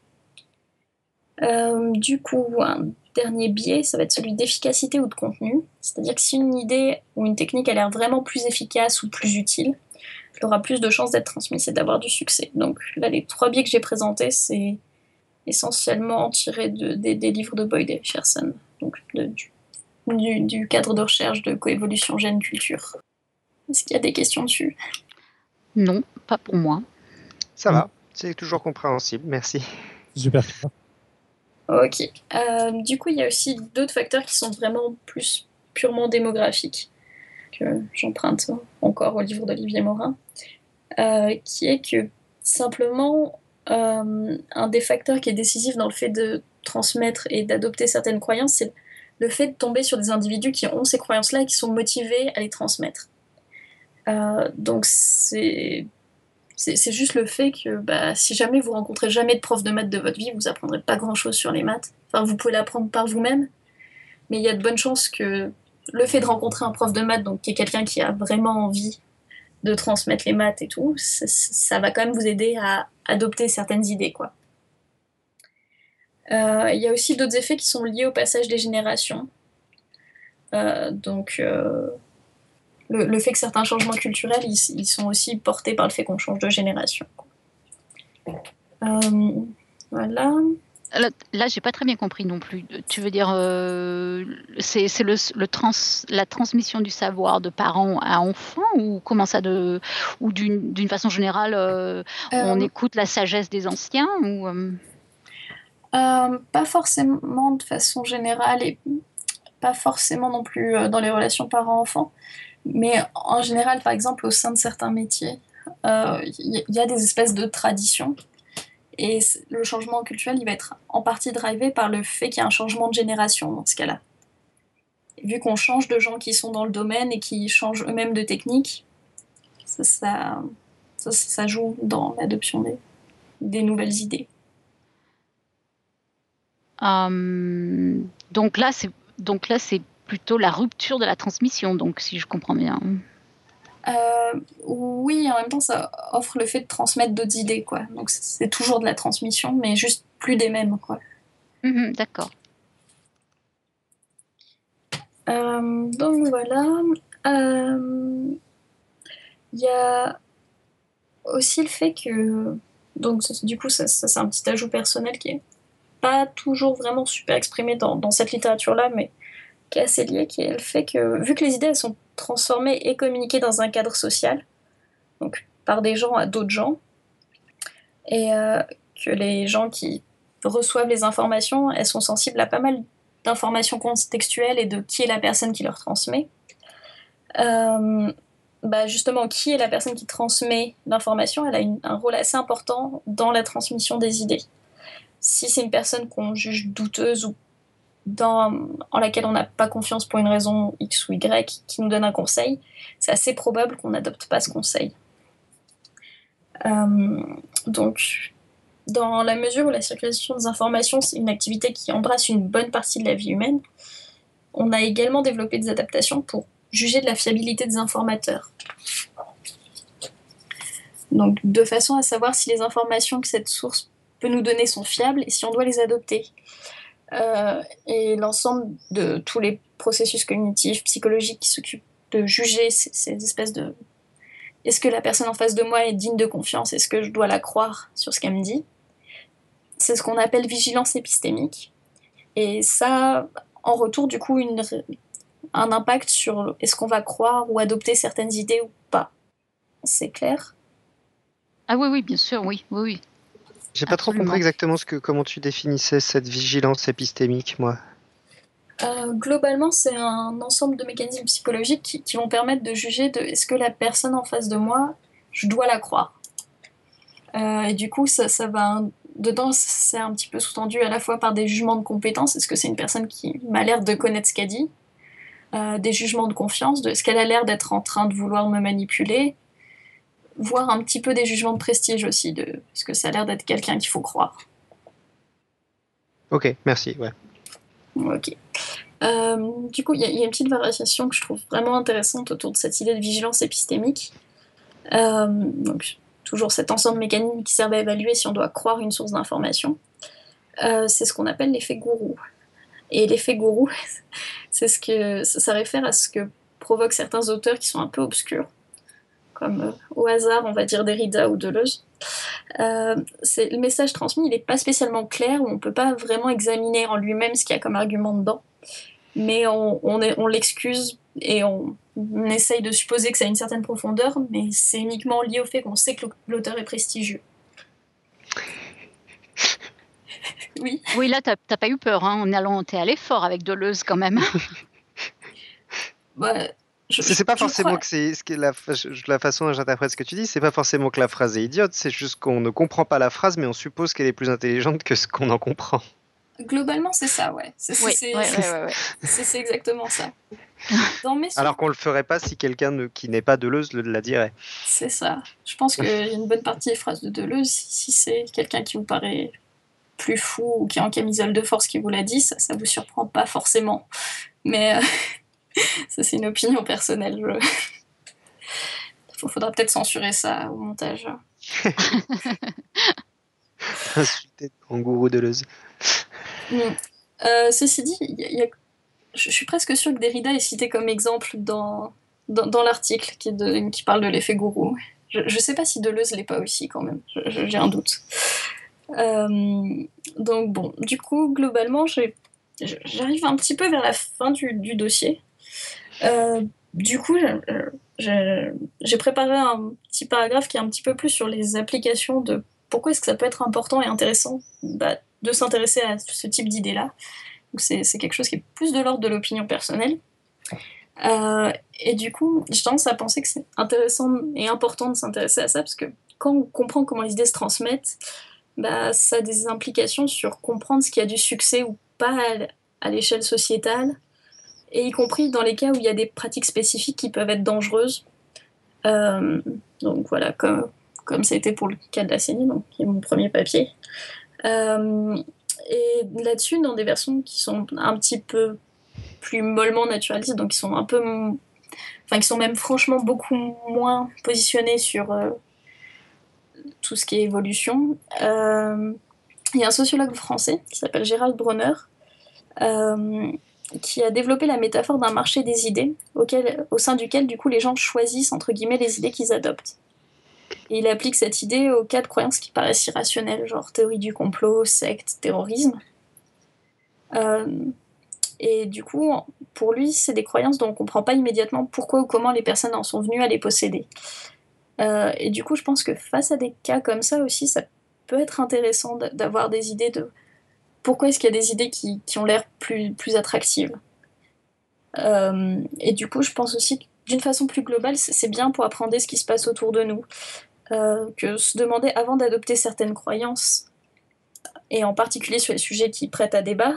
Euh, du coup, un dernier biais, ça va être celui d'efficacité ou de contenu. C'est-à-dire que si une idée ou une technique a l'air vraiment plus efficace ou plus utile, elle aura plus de chances d'être transmise et d'avoir du succès. Donc là, les trois biais que j'ai présentés, c'est essentiellement tiré de, des, livres de Boyd et du du, du, cadre de recherche de coévolution gène-culture. Est-ce qu'il y a des questions dessus? Non, pas pour moi. Ça va, c'est toujours compréhensible, merci. Super. Ok. Euh, du coup, il y a aussi d'autres facteurs qui sont vraiment plus purement démographiques, que j'emprunte encore au livre d'Olivier Morin, euh, qui est que simplement euh, un des facteurs qui est décisif dans le fait de transmettre et d'adopter certaines croyances, c'est le fait de tomber sur des individus qui ont ces croyances-là et qui sont motivés à les transmettre. Euh, donc c'est juste le fait que bah, si jamais vous rencontrez jamais de prof de maths de votre vie, vous apprendrez pas grand-chose sur les maths. Enfin, vous pouvez l'apprendre par vous-même, mais il y a de bonnes chances que le fait de rencontrer un prof de maths, donc qui est quelqu'un qui a vraiment envie de transmettre les maths et tout, ça, ça va quand même vous aider à adopter certaines idées, quoi. Euh, il y a aussi d'autres effets qui sont liés au passage des générations. Euh, donc, euh, le, le, fait que certains changements culturels, ils, ils, sont aussi portés par le fait qu'on change de génération. voilà. Là, là j'ai pas très bien compris non plus. Tu veux dire, euh, c'est le, le trans, la transmission du savoir de parents à enfants ou comment ça de, ou d'une façon générale, euh, on écoute la sagesse des anciens ou euh, pas forcément de façon générale et pas forcément non plus euh, dans les relations parents-enfants, mais en général, par exemple, au sein de certains métiers, il euh, y, a des espèces de traditions. Et le changement culturel, il va être en partie drivé par le fait qu'il y a un changement de génération dans ce cas-là. Vu qu'on change de gens qui sont dans le domaine et qui changent eux-mêmes de technique, ça, joue dans l'adoption des nouvelles idées. Euh, donc là, c'est donc là, c'est plutôt la rupture de la transmission. Donc, si je comprends bien. Euh, oui, en même temps, ça offre le fait de transmettre d'autres idées, quoi. Donc, c'est toujours de la transmission, mais juste plus des mêmes, quoi. Mmh, D'accord. Euh, donc voilà. Il y a aussi le fait que. Donc, du coup, ça, ça c'est un petit ajout personnel qui est pas toujours vraiment super exprimé dans, cette littérature-là, mais qui est assez lié, qui est le fait que, vu que les idées elles sont transformées et communiquées dans un cadre social, donc par des gens à d'autres gens, et euh, que les gens qui reçoivent les informations, elles sont sensibles à pas mal d'informations contextuelles et de qui est la personne qui leur transmet. Euh, bah justement, qui est la personne qui transmet l'information Elle a un rôle assez important dans la transmission des idées si c'est une personne qu'on juge douteuse ou dans, en laquelle on n'a pas confiance pour une raison X ou Y qui nous donne un conseil, c'est assez probable qu'on n'adopte pas ce conseil. Euh, donc, dans la mesure où la circulation des informations, c'est une activité qui embrasse une bonne partie de la vie humaine, on a également développé des adaptations pour juger de la fiabilité des informateurs. Donc, de façon à savoir si les informations que cette source peut nous donner sont fiables et si on doit les adopter. Euh, et l'ensemble de tous les processus cognitifs, psychologiques qui s'occupent de juger ces, ces espèces de... Est-ce que la personne en face de moi est digne de confiance? Est-ce que je dois la croire sur ce qu'elle me dit? C'est ce qu'on appelle vigilance épistémique. Et ça, en retour, du coup, une, un impact sur est-ce qu'on va croire ou adopter certaines idées ou pas. C'est clair? Ah oui, oui, bien sûr, oui, oui. J'ai pas trop compris exactement ce que, comment tu définissais cette vigilance épistémique, moi. Euh, globalement, c'est un ensemble de mécanismes psychologiques qui, qui vont permettre de juger de est-ce que la personne en face de moi, je dois la croire. Euh, et du coup, ça, ça va. Dedans, c'est un petit peu sous-tendu à la fois par des jugements de compétence. Est-ce que c'est une personne qui m'a l'air de connaître ce qu'elle dit? Euh, Des jugements de confiance, de est-ce qu'elle a l'air d'être en train de vouloir me manipuler? Voire un petit peu des jugements de prestige aussi, de est-ce que ça a l'air d'être quelqu'un qu'il faut croire Ok, merci. Ouais. Ok. Euh, du coup, il y, a- il y a une petite variation que je trouve vraiment intéressante autour de cette idée de vigilance épistémique. Euh, donc, toujours cet ensemble mécanique qui servent à évaluer si on doit croire une source d'information. Euh, c'est ce qu'on appelle l'effet gourou. Et l'effet gourou, c'est ce que ça, ça réfère à ce que provoquent certains auteurs qui sont un peu obscurs, comme euh, au hasard, on va dire Derrida ou Deleuze. Euh, c'est le message transmis, il n'est pas spécialement clair, on ne peut pas vraiment examiner en lui-même ce qu'il y a comme argument dedans, mais on, on, est- on l'excuse et on, on essaye de supposer que ça a une certaine profondeur, mais c'est uniquement lié au fait qu'on sait que l'auteur est prestigieux. oui, Oui, là, t'as pas eu peur, hein, en allant, t'es allé fort avec Deleuze quand même. bah, C'est c'est pas forcément crois- que c'est ce que la, la façon dont j'interprète ce que tu dis, c'est pas forcément que la phrase est idiote, c'est juste qu'on ne comprend pas la phrase, mais on suppose qu'elle est plus intelligente que ce qu'on en comprend. Globalement, c'est ça, ouais. C'est Oui, c'est- ouais, ouais, ouais, ouais. c'est- c'est exactement ça. Dans mes Alors qu'on le ferait pas si quelqu'un ne- qui n'est pas Deleuze le- la dirait. C'est ça. Je pense qu'il y a une bonne partie des phrases de Deleuze, si c'est quelqu'un qui vous paraît plus fou ou qui est en camisole de force qui vous l'a dit, ça, ça vous surprend pas forcément. Mais euh, ça, c'est une opinion personnelle. Il faudra peut-être censurer ça au montage. Insulté en gourou Deleuze. Mm. Euh, ceci dit, il y a- il y a- je suis presque sûre que Derrida est cité comme exemple dans, dans, dans l'article qui, de- parle de l'effet gourou. Je ne sais pas si Deleuze l'est pas aussi quand même, j'ai un doute. Euh, donc bon, du coup, globalement, j'arrive un petit peu vers la fin du, du dossier. Euh, du coup, j'ai- préparé un petit paragraphe qui est un petit peu plus sur les applications de pourquoi est-ce que ça peut être important et intéressant bah, de s'intéresser à ce type d'idées-là. C'est quelque chose qui est plus de l'ordre de l'opinion personnelle. Euh, et du coup, j'ai tendance à penser que c'est intéressant et important de s'intéresser à ça, parce que quand on comprend comment les idées se transmettent, bah, ça a des implications sur comprendre ce qui a du succès ou pas à l'échelle sociétale, et y compris dans les cas où il y a des pratiques spécifiques qui peuvent être dangereuses. Euh, donc voilà, comme, comme ça a été pour le cas de la CENI, donc qui est mon premier papier. Euh, et là-dessus, dans des versions qui sont un petit peu plus mollement naturalistes, donc qui sont un peu, enfin qui sont même franchement beaucoup moins positionnés sur euh, tout ce qui est évolution. Il y a un sociologue français qui s'appelle Gérald Bronner, qui a développé la métaphore d'un marché des idées, auquel, au sein duquel du coup les gens choisissent entre guillemets les idées qu'ils adoptent. Et il applique cette idée aux cas de croyances qui paraissent irrationnelles, genre théorie du complot, secte, terrorisme. Euh, et du coup, pour lui, c'est des croyances dont on ne comprend pas immédiatement pourquoi ou comment les personnes en sont venues à les posséder. Euh, et du coup, je pense que face à des cas comme ça aussi, ça peut être intéressant d'avoir des idées de pourquoi est-ce qu'il y a des idées qui, ont l'air plus, plus attractives. Euh, et du coup, je pense aussi que d'une façon plus globale, c'est bien pour appréhender ce qui se passe autour de nous. Euh, que se demander avant d'adopter certaines croyances, et en particulier sur les sujets qui prêtent à débat,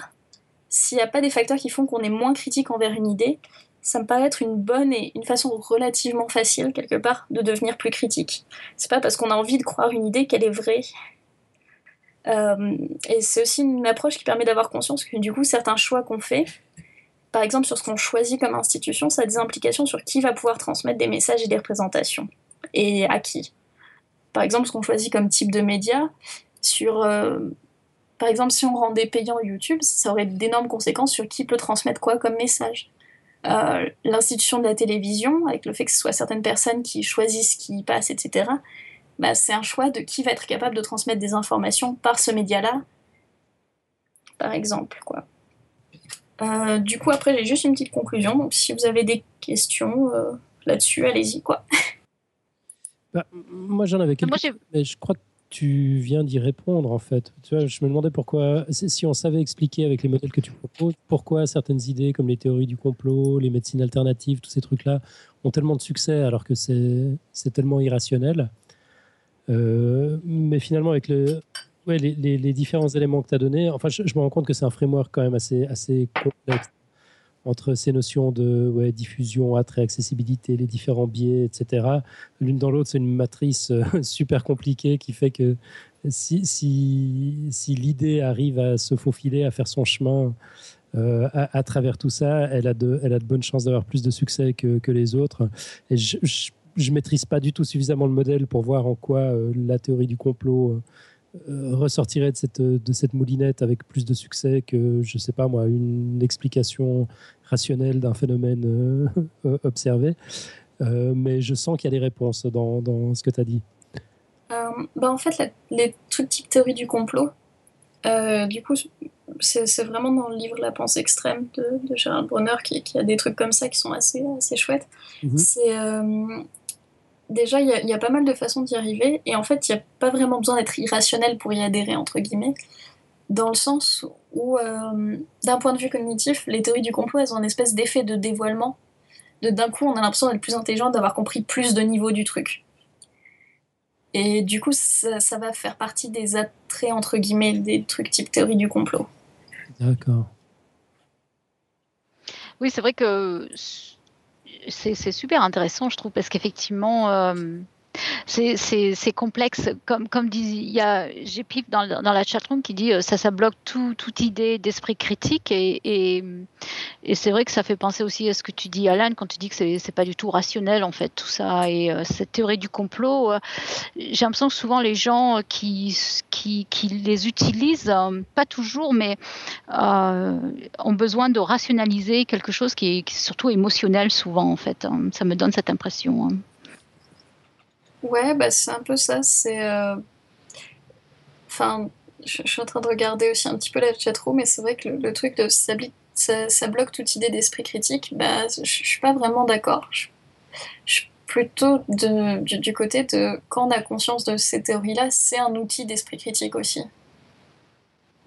s'il n'y a pas des facteurs qui font qu'on est moins critique envers une idée, ça me paraît être une bonne et une façon relativement facile, quelque part, de devenir plus critique. C'est pas parce qu'on a envie de croire une idée qu'elle est vraie. Euh, et c'est aussi une approche qui permet d'avoir conscience que du coup, certains choix qu'on fait, par exemple sur ce qu'on choisit comme institution, ça a des implications sur qui va pouvoir transmettre des messages et des représentations, et à qui. Par exemple, ce qu'on choisit comme type de média, sur, euh, par exemple, si on rendait payant YouTube, ça aurait d'énormes conséquences sur qui peut transmettre quoi comme message. Euh, L'institution de la télévision, avec le fait que ce soit certaines personnes qui choisissent qui passe, etc., bah, c'est un choix de qui va être capable de transmettre des informations par ce média-là, par exemple. Quoi. Euh, du coup, après, j'ai juste une petite conclusion. Donc, si vous avez des questions euh, là-dessus, allez-y. quoi. Bah, moi, j'en avais quelques. Moi, mais je crois que tu viens d'y répondre, en fait. Tu vois, je me demandais pourquoi, si si on savait expliquer avec les modèles que tu proposes, pourquoi certaines idées comme les théories du complot, les médecines alternatives, tous ces trucs-là, ont tellement de succès alors que c'est c'est tellement irrationnel. Euh, mais finalement, avec les, différents éléments que tu as donnés, enfin, je, me rends compte que c'est un framework quand même assez, complexe entre ces notions de diffusion, attrait, accessibilité, les différents biais, etc. L'une dans l'autre, c'est une matrice euh, super compliquée qui fait que si, l'idée arrive à se faufiler, à faire son chemin euh, à, travers tout ça, elle a de, bonnes chances d'avoir plus de succès que, les autres. Je maîtrise pas du tout suffisamment le modèle pour voir en quoi euh, la théorie du complot euh, euh, ressortirait de cette, de cette moulinette avec plus de succès que, je sais pas moi, une explication rationnelle d'un phénomène observé. Mais je sens qu'il y a des réponses dans, dans ce que tu as dit. Bah, en fait, la- les trucs type théorie du complot, du coup, c'est vraiment dans le livre La pensée extrême de, de Gérald Bronner qui, qui a des trucs comme ça qui sont assez, assez chouettes. Mhm. C'est euh, déjà, il y, a- il y a pas mal de façons d'y arriver, et en fait, il n'y a pas vraiment besoin d'être irrationnel pour y adhérer, entre guillemets, dans le sens où, euh, d'un point de vue cognitif, les théories du complot, elles ont une espèce d'effet de dévoilement. De d'un coup, on a l'impression d'être plus intelligent, d'avoir compris plus de niveaux du truc. Et du coup, ça, ça va faire partie des attraits, entre guillemets, des trucs type théorie du complot. D'accord. Oui, c'est vrai que c'est super intéressant, je trouve, parce qu'effectivement, euh, c'est complexe. Comme, comme dit, il y a Gpip dans, dans la chatroom qui dit euh, ça, ça bloque tout, toute idée d'esprit critique. Et, c'est vrai que ça fait penser aussi à ce que tu dis, Alan, quand tu dis que c'est pas du tout rationnel, en fait, tout ça. Et euh, cette théorie du complot, euh, j'ai l'impression que souvent les gens qui, les utilisent, euh, pas toujours, mais ont besoin de rationaliser quelque chose qui est, qui est surtout émotionnel souvent en fait. hein. Ça me donne cette impression. hein. Ouais, bah c'est un peu ça. C'est. euh, Enfin, je, suis en train de regarder aussi un petit peu la chatroom, mais c'est vrai que le, truc de ça, bloque toute idée d'esprit critique, bah, je, suis pas vraiment d'accord. Je, suis plutôt du, côté de quand on a conscience de ces théories-là, c'est un outil d'esprit critique aussi.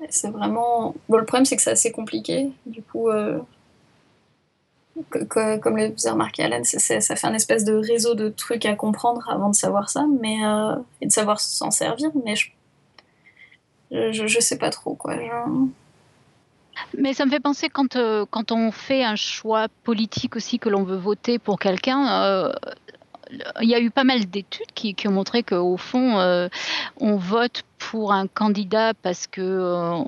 C'est vraiment. Bon, le problème, c'est que c'est assez compliqué. Du coup, euh, comme le faisait remarquer Alan, ça fait un espèce de réseau de trucs à comprendre avant de savoir ça, mais euh, et de savoir s'en servir. Mais je, je, sais pas trop quoi. Mais ça me fait penser quand, euh, quand on fait un choix politique aussi que l'on veut voter pour quelqu'un. euh, il y a eu pas mal d'études qui, qui ont montré qu'au fond, on vote pour un candidat parce que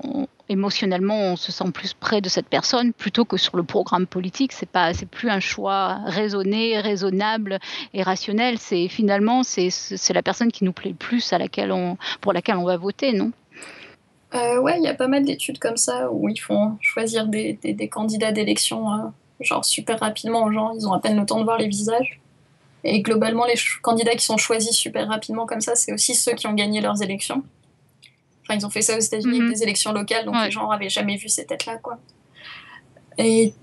émotionnellement, on se sent plus près de cette personne plutôt que sur le programme politique. C'est pas, c'est plus un choix raisonné, raisonnable et rationnel. C'est finalement, c'est, la personne qui nous plaît le plus à laquelle on, pour laquelle on va voter, non? Euh, ouais, il y a pas mal d'études comme ça où ils font choisir des, des, candidats d'élection, euh, genre super rapidement aux gens, ils ont à peine le temps de voir les visages. Et globalement, les candidats qui sont choisis super rapidement comme ça, c'est aussi ceux qui ont gagné leurs élections. Enfin, ils ont fait ça aux États-Unis Mhm. avec des élections locales, donc Ouais. les gens n'avaient jamais vu ces têtes-là, quoi. Et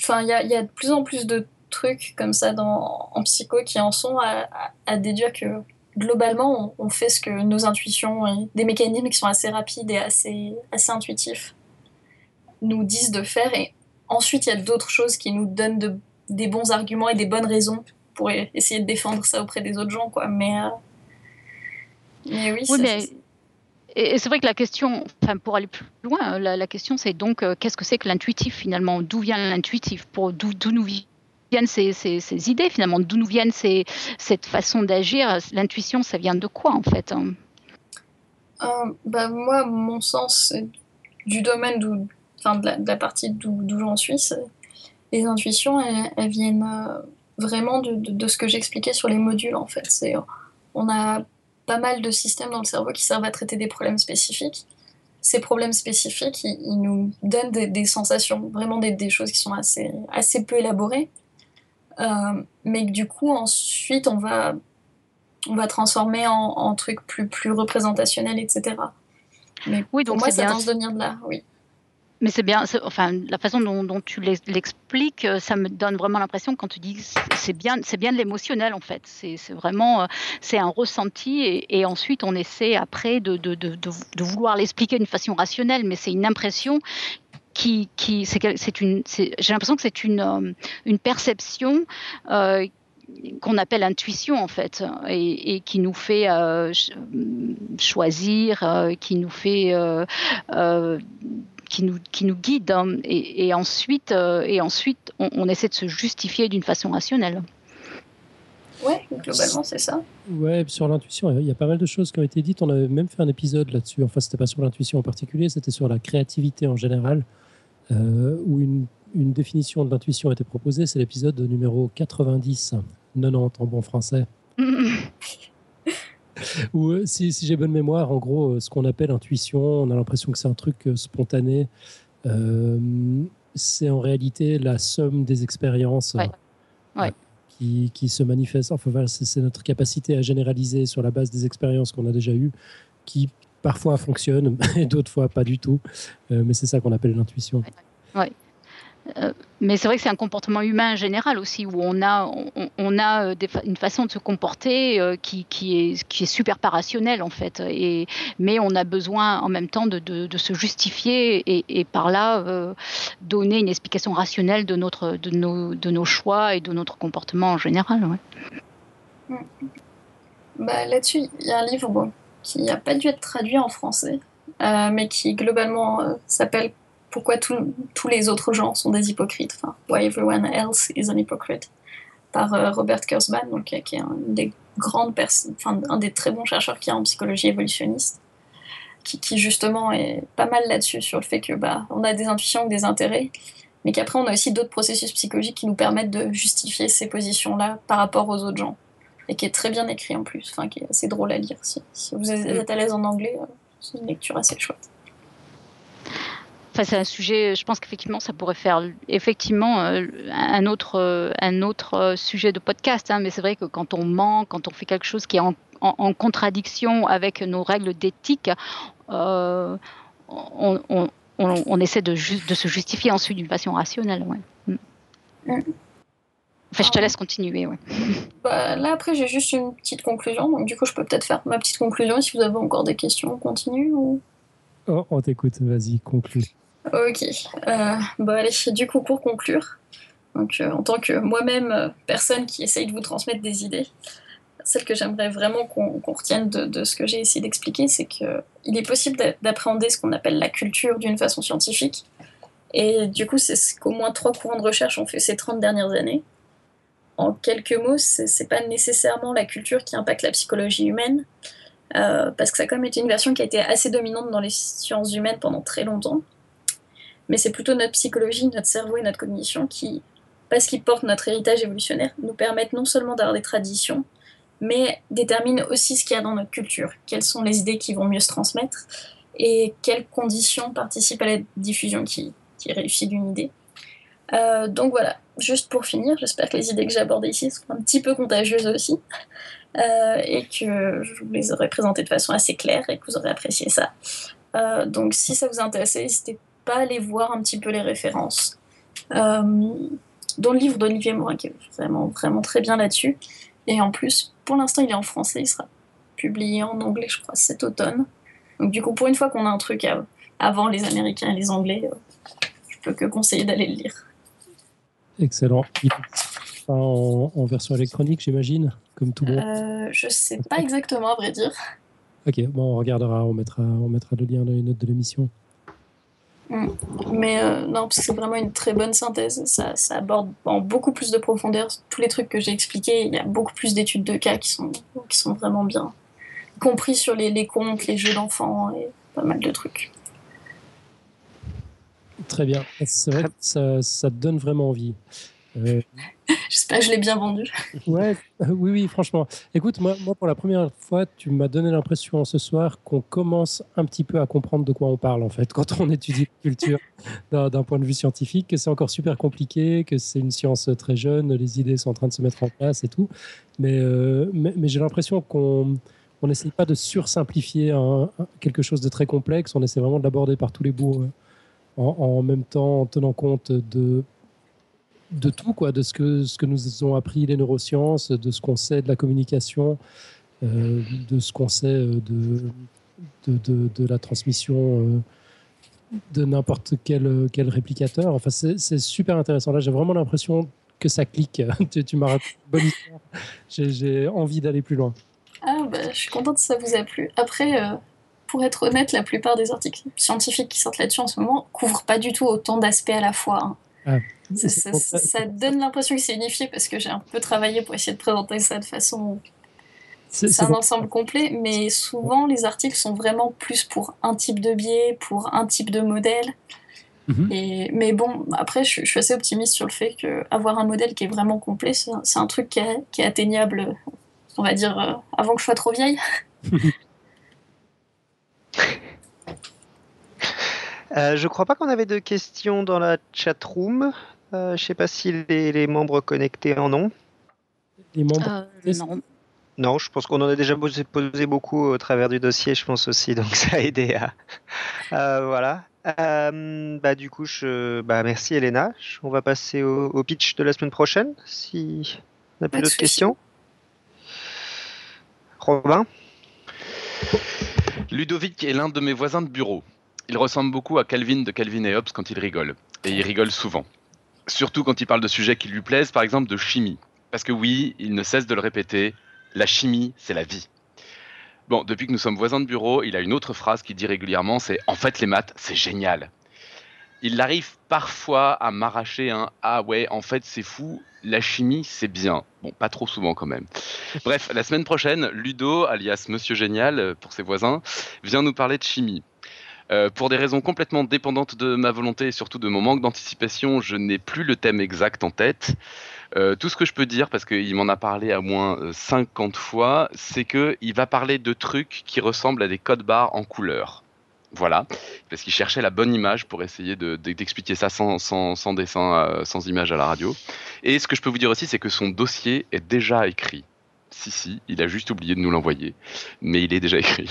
enfin, il y a, il y a de plus en plus de trucs comme ça dans, en psycho qui en sont à, à- à déduire que globalement, on, on fait ce que nos intuitions et des mécanismes qui sont assez rapides et assez, assez intuitifs nous disent de faire. Et ensuite, il y a d'autres choses qui nous donnent de- des bons arguments et des bonnes raisons pour essayer de défendre ça auprès des autres gens, quoi. Mais, euh, mais oui, Oui, ça, mais- c'est- Et, c'est vrai que la question, pour aller plus loin, la, la question c'est donc euh, qu'est-ce que c'est que l'intuitif finalement? D'où vient l'intuitif? D'où nous viennent ces, idées finalement? D'où nous viennent cette façon d'agir? L'intuition, ça vient de quoi en fait hein? Euh, bah, moi, mon sens du domaine d'où, enfin, de, la, partie d'où, j'en suis, les intuitions, elles, viennent euh, vraiment de, de, de ce que j'expliquais sur les modules, en fait. C'est, on a pas mal de systèmes dans le cerveau qui servent à traiter des problèmes spécifiques. Ces problèmes spécifiques, ils, ils nous donnent des, des sensations, vraiment des, des, choses qui sont assez, assez peu élaborées, euh, mais que du coup, ensuite, on va, on va transformer en, en trucs plus, plus représentationnels, etc. Mais oui, donc pour moi, ça bien. tend à venir de là, oui. Mais c'est bien, enfin, la façon dont, tu l'expliques, euh, ça me donne vraiment l'impression quand tu dis c'est bien, c'est bien de l'émotionnel en fait. C'est vraiment, euh, c'est un ressenti et, ensuite on essaie après de, vouloir l'expliquer d'une façon rationnelle, mais c'est une impression qui, c'est une, j'ai l'impression que c'est une, euh, une perception. Qu'on appelle intuition en fait et, qui nous fait choisir, qui nous fait qui nous, qui nous guide hein, et, et, ensuite, euh, et ensuite on, on, essaie de se justifier d'une façon rationnelle. Ouais, globalement c'est ça. Ouais, sur l'intuition, il y a pas mal de choses qui ont été dites. On avait même fait un épisode là-dessus. Enfin, c'était pas sur l'intuition en particulier, c'était sur la créativité en général, euh, où une, une, définition de l'intuition a été proposée. C'est l'épisode numéro 90, 90 en bon français. Ou euh, si, si j'ai bonne mémoire, en gros, ce qu'on appelle intuition, on a l'impression que c'est un truc euh, spontané. Euh, c'est en réalité la somme des expériences ouais. Ouais. Qui, qui, se manifestent. Enfin, voilà, c'est notre capacité à généraliser sur la base des expériences qu'on a déjà eues, qui parfois fonctionnent et d'autres fois pas du tout. Euh, mais c'est ça qu'on appelle l'intuition. Ouais. Euh, mais c'est vrai que c'est un comportement humain général aussi, où on a, on, a des, une façon de se comporter euh, qui, qui, est, super pas rationnelle en fait. Et, mais on a besoin en même temps de, de, se justifier et, par là euh, donner une explication rationnelle de, notre, de, nos, de nos choix et de notre comportement en général. Bah, Là-dessus, il y a un livre qui n'a pas dû être traduit en français, euh, mais qui globalement s'appelle pourquoi tous les autres gens sont des hypocrites, enfin, Why Everyone Else is an Hypocrite, par euh, Robert Kurzban, donc, qui est un des, grandes enfin, un des très bons chercheurs qu'il y a en psychologie évolutionniste, qui, qui justement est pas mal là-dessus, sur le fait que bah, on a des intuitions des intérêts, mais qu'après on a aussi d'autres processus psychologiques qui nous permettent de justifier ces positions-là par rapport aux autres gens, et qui est très bien écrit en plus, enfin, qui est assez drôle à lire. Si, si vous êtes à l'aise en anglais, c'est une lecture assez chouette. Enfin, c'est un sujet, je pense qu'effectivement, ça pourrait faire effectivement euh, un autre, euh, un autre sujet de podcast. Hein, mais c'est vrai que quand on ment, quand on fait quelque chose qui est en, en, en contradiction avec nos règles d'éthique, euh, on, on, on, essaie de, de, se justifier ensuite d'une façon rationnelle. Ouais. Mm. Enfin, je te laisse continuer. Ouais. Bah, là, après, j'ai juste une petite conclusion. Donc, du coup, je peux peut-être faire ma petite conclusion. Si vous avez encore des questions, on continue ou... Oh, on t'écoute, vas-y, conclue. Ok. Euh, bon, allez, du coup, pour conclure, donc, euh, en tant que moi-même euh, personne qui essaye de vous transmettre des idées, celle que j'aimerais vraiment qu'on qu retienne de, de, ce que j'ai essayé d'expliquer, c'est qu'il est possible d'appréhender ce qu'on appelle la culture d'une façon scientifique. Et du coup, c'est ce qu'au moins trois courants de recherche ont fait ces 30 dernières années. En quelques mots, c'est pas nécessairement la culture qui impacte la psychologie humaine, euh, parce que ça a quand même été une version qui a été assez dominante dans les sciences humaines pendant très longtemps mais c'est plutôt notre psychologie, notre cerveau et notre cognition qui, parce qu'ils portent notre héritage évolutionnaire, nous permettent non seulement d'avoir des traditions, mais déterminent aussi ce qu'il y a dans notre culture, quelles sont les idées qui vont mieux se transmettre, et quelles conditions participent à la diffusion qui, qui réussit d'une idée. Euh, donc voilà, juste pour finir, j'espère que les idées que j'ai abordées ici seront un petit peu contagieuses aussi, euh, et que je vous les aurai présentées de façon assez claire et que vous aurez apprécié ça. Euh, donc si ça vous intéresse, n'hésitez pas aller voir un petit peu les références. Euh, dans le livre d'Olivier Morin, qui est vraiment, vraiment très bien là-dessus. Et en plus, pour l'instant, il est en français, il sera publié en anglais, je crois, cet automne. Donc du coup, pour une fois qu'on a un truc à, avant les Américains et les Anglais, euh, je peux que conseiller d'aller le lire. Excellent. En, en version électronique, j'imagine, comme tout le monde. Euh, je sais pas exactement, à vrai dire. Ok, bon, on regardera, on mettra, on mettra le lien dans les notes de l'émission. Mmh. Mais euh, non, parce que c'est vraiment une très bonne synthèse. Ça, ça, aborde en beaucoup plus de profondeur tous les trucs que j'ai expliqués. Il y a beaucoup plus d'études de cas qui sont, qui sont vraiment bien, y compris sur les, les contes, les jeux d'enfants et pas mal de trucs. Très bien. C'est vrai que ça, ça donne vraiment envie. Euh... J'espère que je l'ai bien vendu. Ouais, euh, oui, oui, franchement. Écoute, moi, moi, pour la première fois, tu m'as donné l'impression ce soir qu'on commence un petit peu à comprendre de quoi on parle, en fait, quand on étudie la culture d'un point de vue scientifique, que c'est encore super compliqué, que c'est une science très jeune, les idées sont en train de se mettre en place et tout. Mais, euh, mais, mais j'ai l'impression qu'on on n'essaye pas de sursimplifier quelque chose de très complexe, on essaie vraiment de l'aborder par tous les bouts euh, en, en même temps en tenant compte de de tout, quoi, de ce que, ce que nous ont appris les neurosciences, de ce qu'on sait de la communication, euh, de ce qu'on sait euh, de, de, de, la transmission euh, de n'importe quel, quel réplicateur. Enfin, c'est super intéressant. Là, j'ai vraiment l'impression que ça clique. tu tu m'as bonne histoire. J'ai envie d'aller plus loin. Ah, bah, je suis contente que ça vous a plu. Après, pour être honnête, la plupart des articles scientifiques qui sortent là-dessus en ce moment couvrent pas du tout autant d'aspects à la fois. hein. Ah. Ça, ça- ça- ça donne l'impression que c'est unifié parce que j'ai un peu travaillé pour essayer de présenter ça de façon. C'est un ensemble complet, mais souvent les articles sont vraiment plus pour un type de biais, pour un type de modèle. Mhm. Et, mais bon, après, je, suis- je suis assez optimiste sur le fait qu'avoir un modèle qui est vraiment complet, c'est un, truc qui est, qui est atteignable, on va dire, euh, avant que je sois trop vieille. Euh, je crois pas qu'on avait de questions dans la chat room. Euh, je sais pas si les, les membres connectés en ont. Les membres. Euh, non. Non, je pense qu'on en a déjà posé, posé beaucoup au travers du dossier, je pense aussi, donc ça a aidé à. Euh, voilà. Euh, bah, du coup, je... bah, merci Elena. On va passer au, au pitch de la semaine prochaine, si on n'a Pas plus de d'autres questions. Robin? Ludovic est l'un de mes voisins de bureau. Il ressemble beaucoup à Calvin de Calvin et Hobbes quand il rigole. Et il rigole souvent. Surtout quand il parle de sujets qui lui plaisent, par exemple de chimie. Parce que oui, il ne cesse de le répéter, la chimie, c'est la vie. Bon, depuis que nous sommes voisins de bureau, il a une autre phrase qu'il dit régulièrement, c'est « En fait, les maths, c'est génial ». Il arrive parfois à m'arracher un « Ah ouais, en fait, c'est fou, la chimie, c'est bien ». Bon, pas trop souvent quand même. Bref, la semaine prochaine, Ludo, alias Monsieur Génial pour ses voisins, vient nous parler de chimie. Euh, pour des raisons complètement dépendantes de ma volonté et surtout de mon manque d'anticipation, je n'ai plus le thème exact en tête. Euh, tout ce que je peux dire, parce qu'il m'en a parlé à moins euh, 50 fois, c'est qu'il va parler de trucs qui ressemblent à des codes barres en couleur. Voilà, parce qu'il cherchait la bonne image pour essayer de- de- d'expliquer ça sans, dessin, euh, sans image à la radio. Et ce que je peux vous dire aussi, c'est que son dossier est déjà écrit. Si, si, il a juste oublié de nous l'envoyer, mais il est déjà écrit.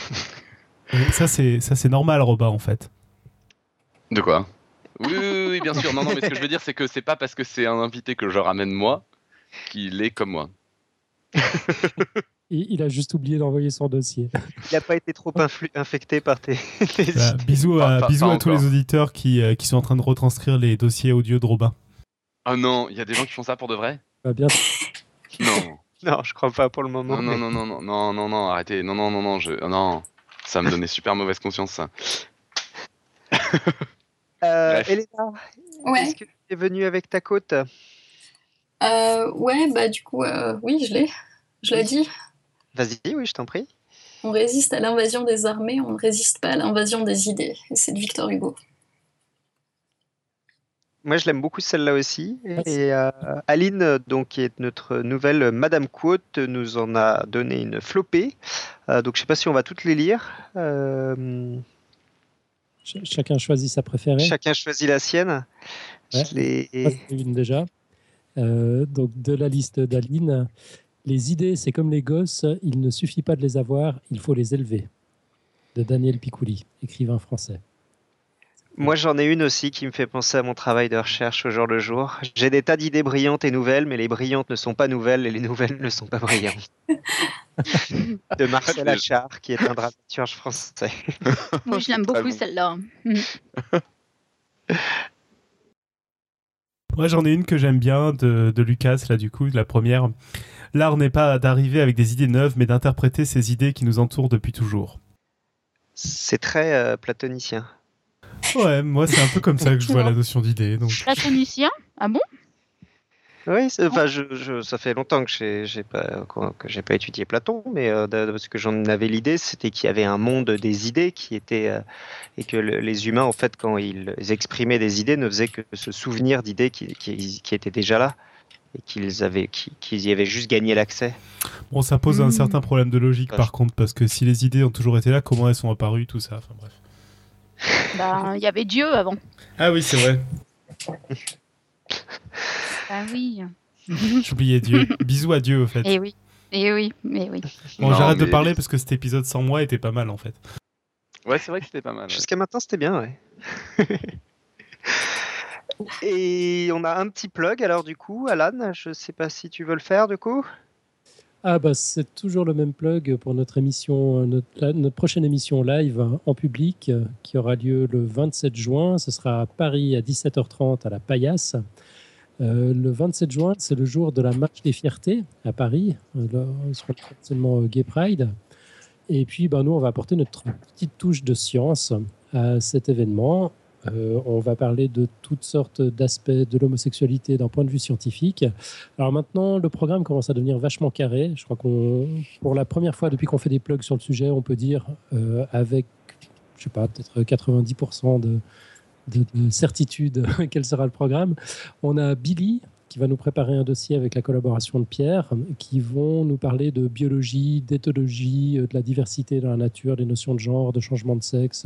Ça, c'est ça, c'est normal, Robin, en fait. De quoi? Oui, oui, oui, bien sûr. Non, non, mais ce que je veux dire, c'est que c'est pas parce que c'est un invité que je ramène moi qu'il est comme moi. Il, il a juste oublié d'envoyer son dossier. Il n'a pas été trop influ- infecté par tes. tes Bah, bisous à, pas- bisous pas à tous les auditeurs qui, euh, qui sont en train de retranscrire les dossiers audio de Robin. Ah non, il y a des gens qui font ça pour de vrai? Bah, bien, Non. Non, je crois pas pour le moment. Non, non, non, non, non, non, non, non, arrêtez. Non, non, non, non, je... non. Ça me donnait super mauvaise conscience, ça. Euh, Bref. Elena, Ouais. est-ce que tu es venue avec ta côte? Euh, ouais, bah du coup, euh, oui, je l'ai. Je l'ai dit. Vas-y, oui, je t'en prie. On résiste à l'invasion des armées, on ne résiste pas à l'invasion des idées. Et c'est de Victor Hugo. Moi, je l'aime beaucoup celle-là aussi. Merci. Et euh, Aline, euh, donc, qui est notre nouvelle Madame Quote, nous en a donné une flopée. Euh, donc, je sais pas si on va toutes les lire. Euh, ch- chacun choisit sa préférée. chacun choisit la sienne. Ouais. Je l'ai- une déjà. Euh, donc, de la liste d'Aline, les idées, c'est comme les gosses, il ne suffit pas de les avoir, il faut les élever. De Daniel Picouli, écrivain français. Moi, j'en ai une aussi qui me fait penser à mon travail de recherche au jour le jour. J'ai des tas d'idées brillantes et nouvelles, mais les brillantes ne sont pas nouvelles et les nouvelles ne sont pas brillantes. de Marcel Achard, qui est un dramaturge français. Oui, je l'aime beaucoup bon. celle-là. Moi, j'en ai une que j'aime bien de, de Lucas, là, du coup, la première. L'art n'est pas d'arriver avec des idées neuves, mais d'interpréter ces idées qui nous entourent depuis toujours. C'est très euh, platonicien. Ouais, moi, c'est un peu comme ça que je vois la notion d'idée. Donc, Platonicien Ah bon? Oui, enfin, je, je- ça fait longtemps que j'ai j'ai pas que j'ai pas étudié Platon, mais euh, parce que j'en avais l'idée, c'était qu'il y avait un monde des idées qui était euh, et que le- les humains, en fait, quand ils exprimaient des idées, ne faisaient que se souvenir d'idées qui, qui, qui étaient déjà là. et qu'ils avaient, qu'ils y avaient juste gagné l'accès. Bon, ça pose un Hmm. certain problème de logique Ouais. par contre, parce que si les idées ont toujours été là, comment elles sont apparues, tout ça? Enfin bref. Bah, il y avait Dieu avant. Ah oui, c'est vrai. Ah oui. J'oubliais Dieu. Bisous à Dieu, au fait. Et oui. Et oui. Et oui. Bon, Non, j'arrête de mais- parler parce que cet épisode sans moi était pas mal en fait. Ouais, c'est vrai que c'était pas mal. ouais. Jusqu'à maintenant, c'était bien, ouais. Et on a un petit plug, alors du coup, Alan, je sais pas si tu veux le faire, du coup. Ah bah c'est toujours le même plug pour notre émission, notre, prochaine émission live en public euh, qui aura lieu le 27 juin. Ce sera à Paris à 17h30 à la Paillasse. Euh, le 27 juin, c'est le jour de la marche des fiertés à Paris. Ce sera seulement Gay Pride. Et puis, bah, nous, on va apporter notre petite touche de science à cet événement. Euh, on va parler de toutes sortes d'aspects de l'homosexualité d'un point de vue scientifique. Alors maintenant, le programme commence à devenir vachement carré. Je crois qu'on, pour la première fois depuis qu'on fait des plugs sur le sujet, on peut dire euh, avec, je sais pas, peut-être 90% de, de, de certitude quel sera le programme. On a Billy qui va nous préparer un dossier avec la collaboration de Pierre, qui vont nous parler de biologie, d'éthologie, euh, de la diversité dans la nature, des notions de genre, de changement de sexe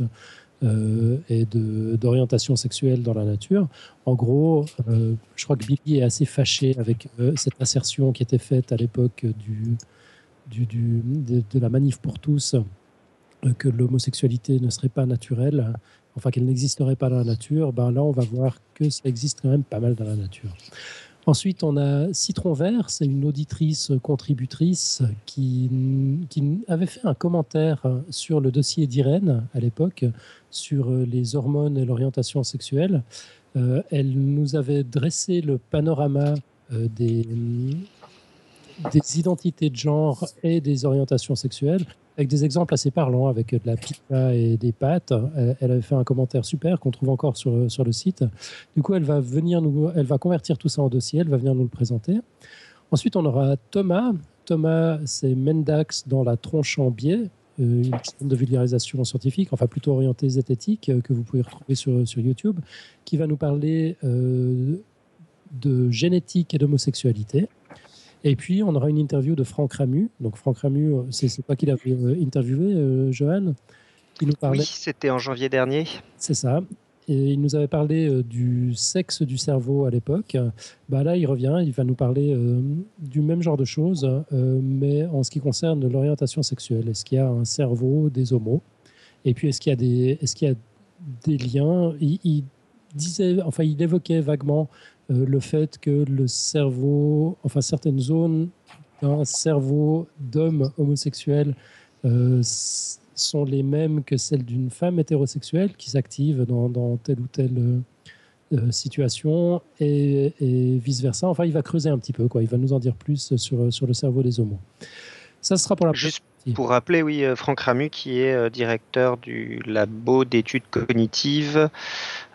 euh, et d'orientation sexuelle dans la nature. En gros, euh, je crois que Billy est assez fâché avec euh, cette assertion qui était faite à l'époque du, du- de, de la manif pour tous, euh, que l'homosexualité ne serait pas naturelle, enfin qu'elle n'existerait pas dans la nature. Ben là, on va voir que ça existe quand même pas mal dans la nature. Ensuite, on a Citron Vert, c'est une auditrice contributrice qui, avait fait un commentaire sur le dossier d'Irène à l'époque, sur les hormones et l'orientation sexuelle. Euh, elle nous avait dressé le panorama euh, des identités de genre et des orientations sexuelles, avec des exemples assez parlants, avec de la pizza et des pâtes. Elle, avait fait un commentaire super qu'on trouve encore sur, sur le site. Du coup, elle va venir nous, elle va convertir tout ça en dossier, elle va venir nous le présenter. Ensuite, on aura Thomas. Thomas, c'est Mendax dans la tronche en biais, euh, une chaîne de vulgarisation scientifique, enfin plutôt orientée zététique, euh, que vous pouvez retrouver sur, sur YouTube, qui va nous parler euh, de génétique et d'homosexualité. Et puis, on aura une interview de Franck Ramu. Donc, Franck Ramu, euh, c'est toi qui l'avais euh, interviewé, euh, Johan qui nous parlait. Oui, c'était en janvier dernier. C'est ça. Et il nous avait parlé euh, du sexe du cerveau à l'époque. Bah là, il revient, il va nous parler euh, du même genre de choses, euh, mais en ce qui concerne l'orientation sexuelle. Est-ce qu'il y a un cerveau des homos? Et puis, est-ce qu'il y a des, est-ce qu'il y a des liens? Il, il disait, enfin, il évoquait vaguement le fait que le cerveau, enfin, certaines zones d'un cerveau d'homme homosexuel euh, sont les mêmes que celles d'une femme hétérosexuelle qui s'active dans, dans telle ou telle euh, euh, situation et, et vice-versa. Enfin, il va creuser un petit peu, quoi. il va nous en dire plus sur, sur le cerveau des homos. Ça sera pour la Juste pour rappeler, oui, euh, Franck Ramu, qui est euh, directeur du labo d'études cognitives euh,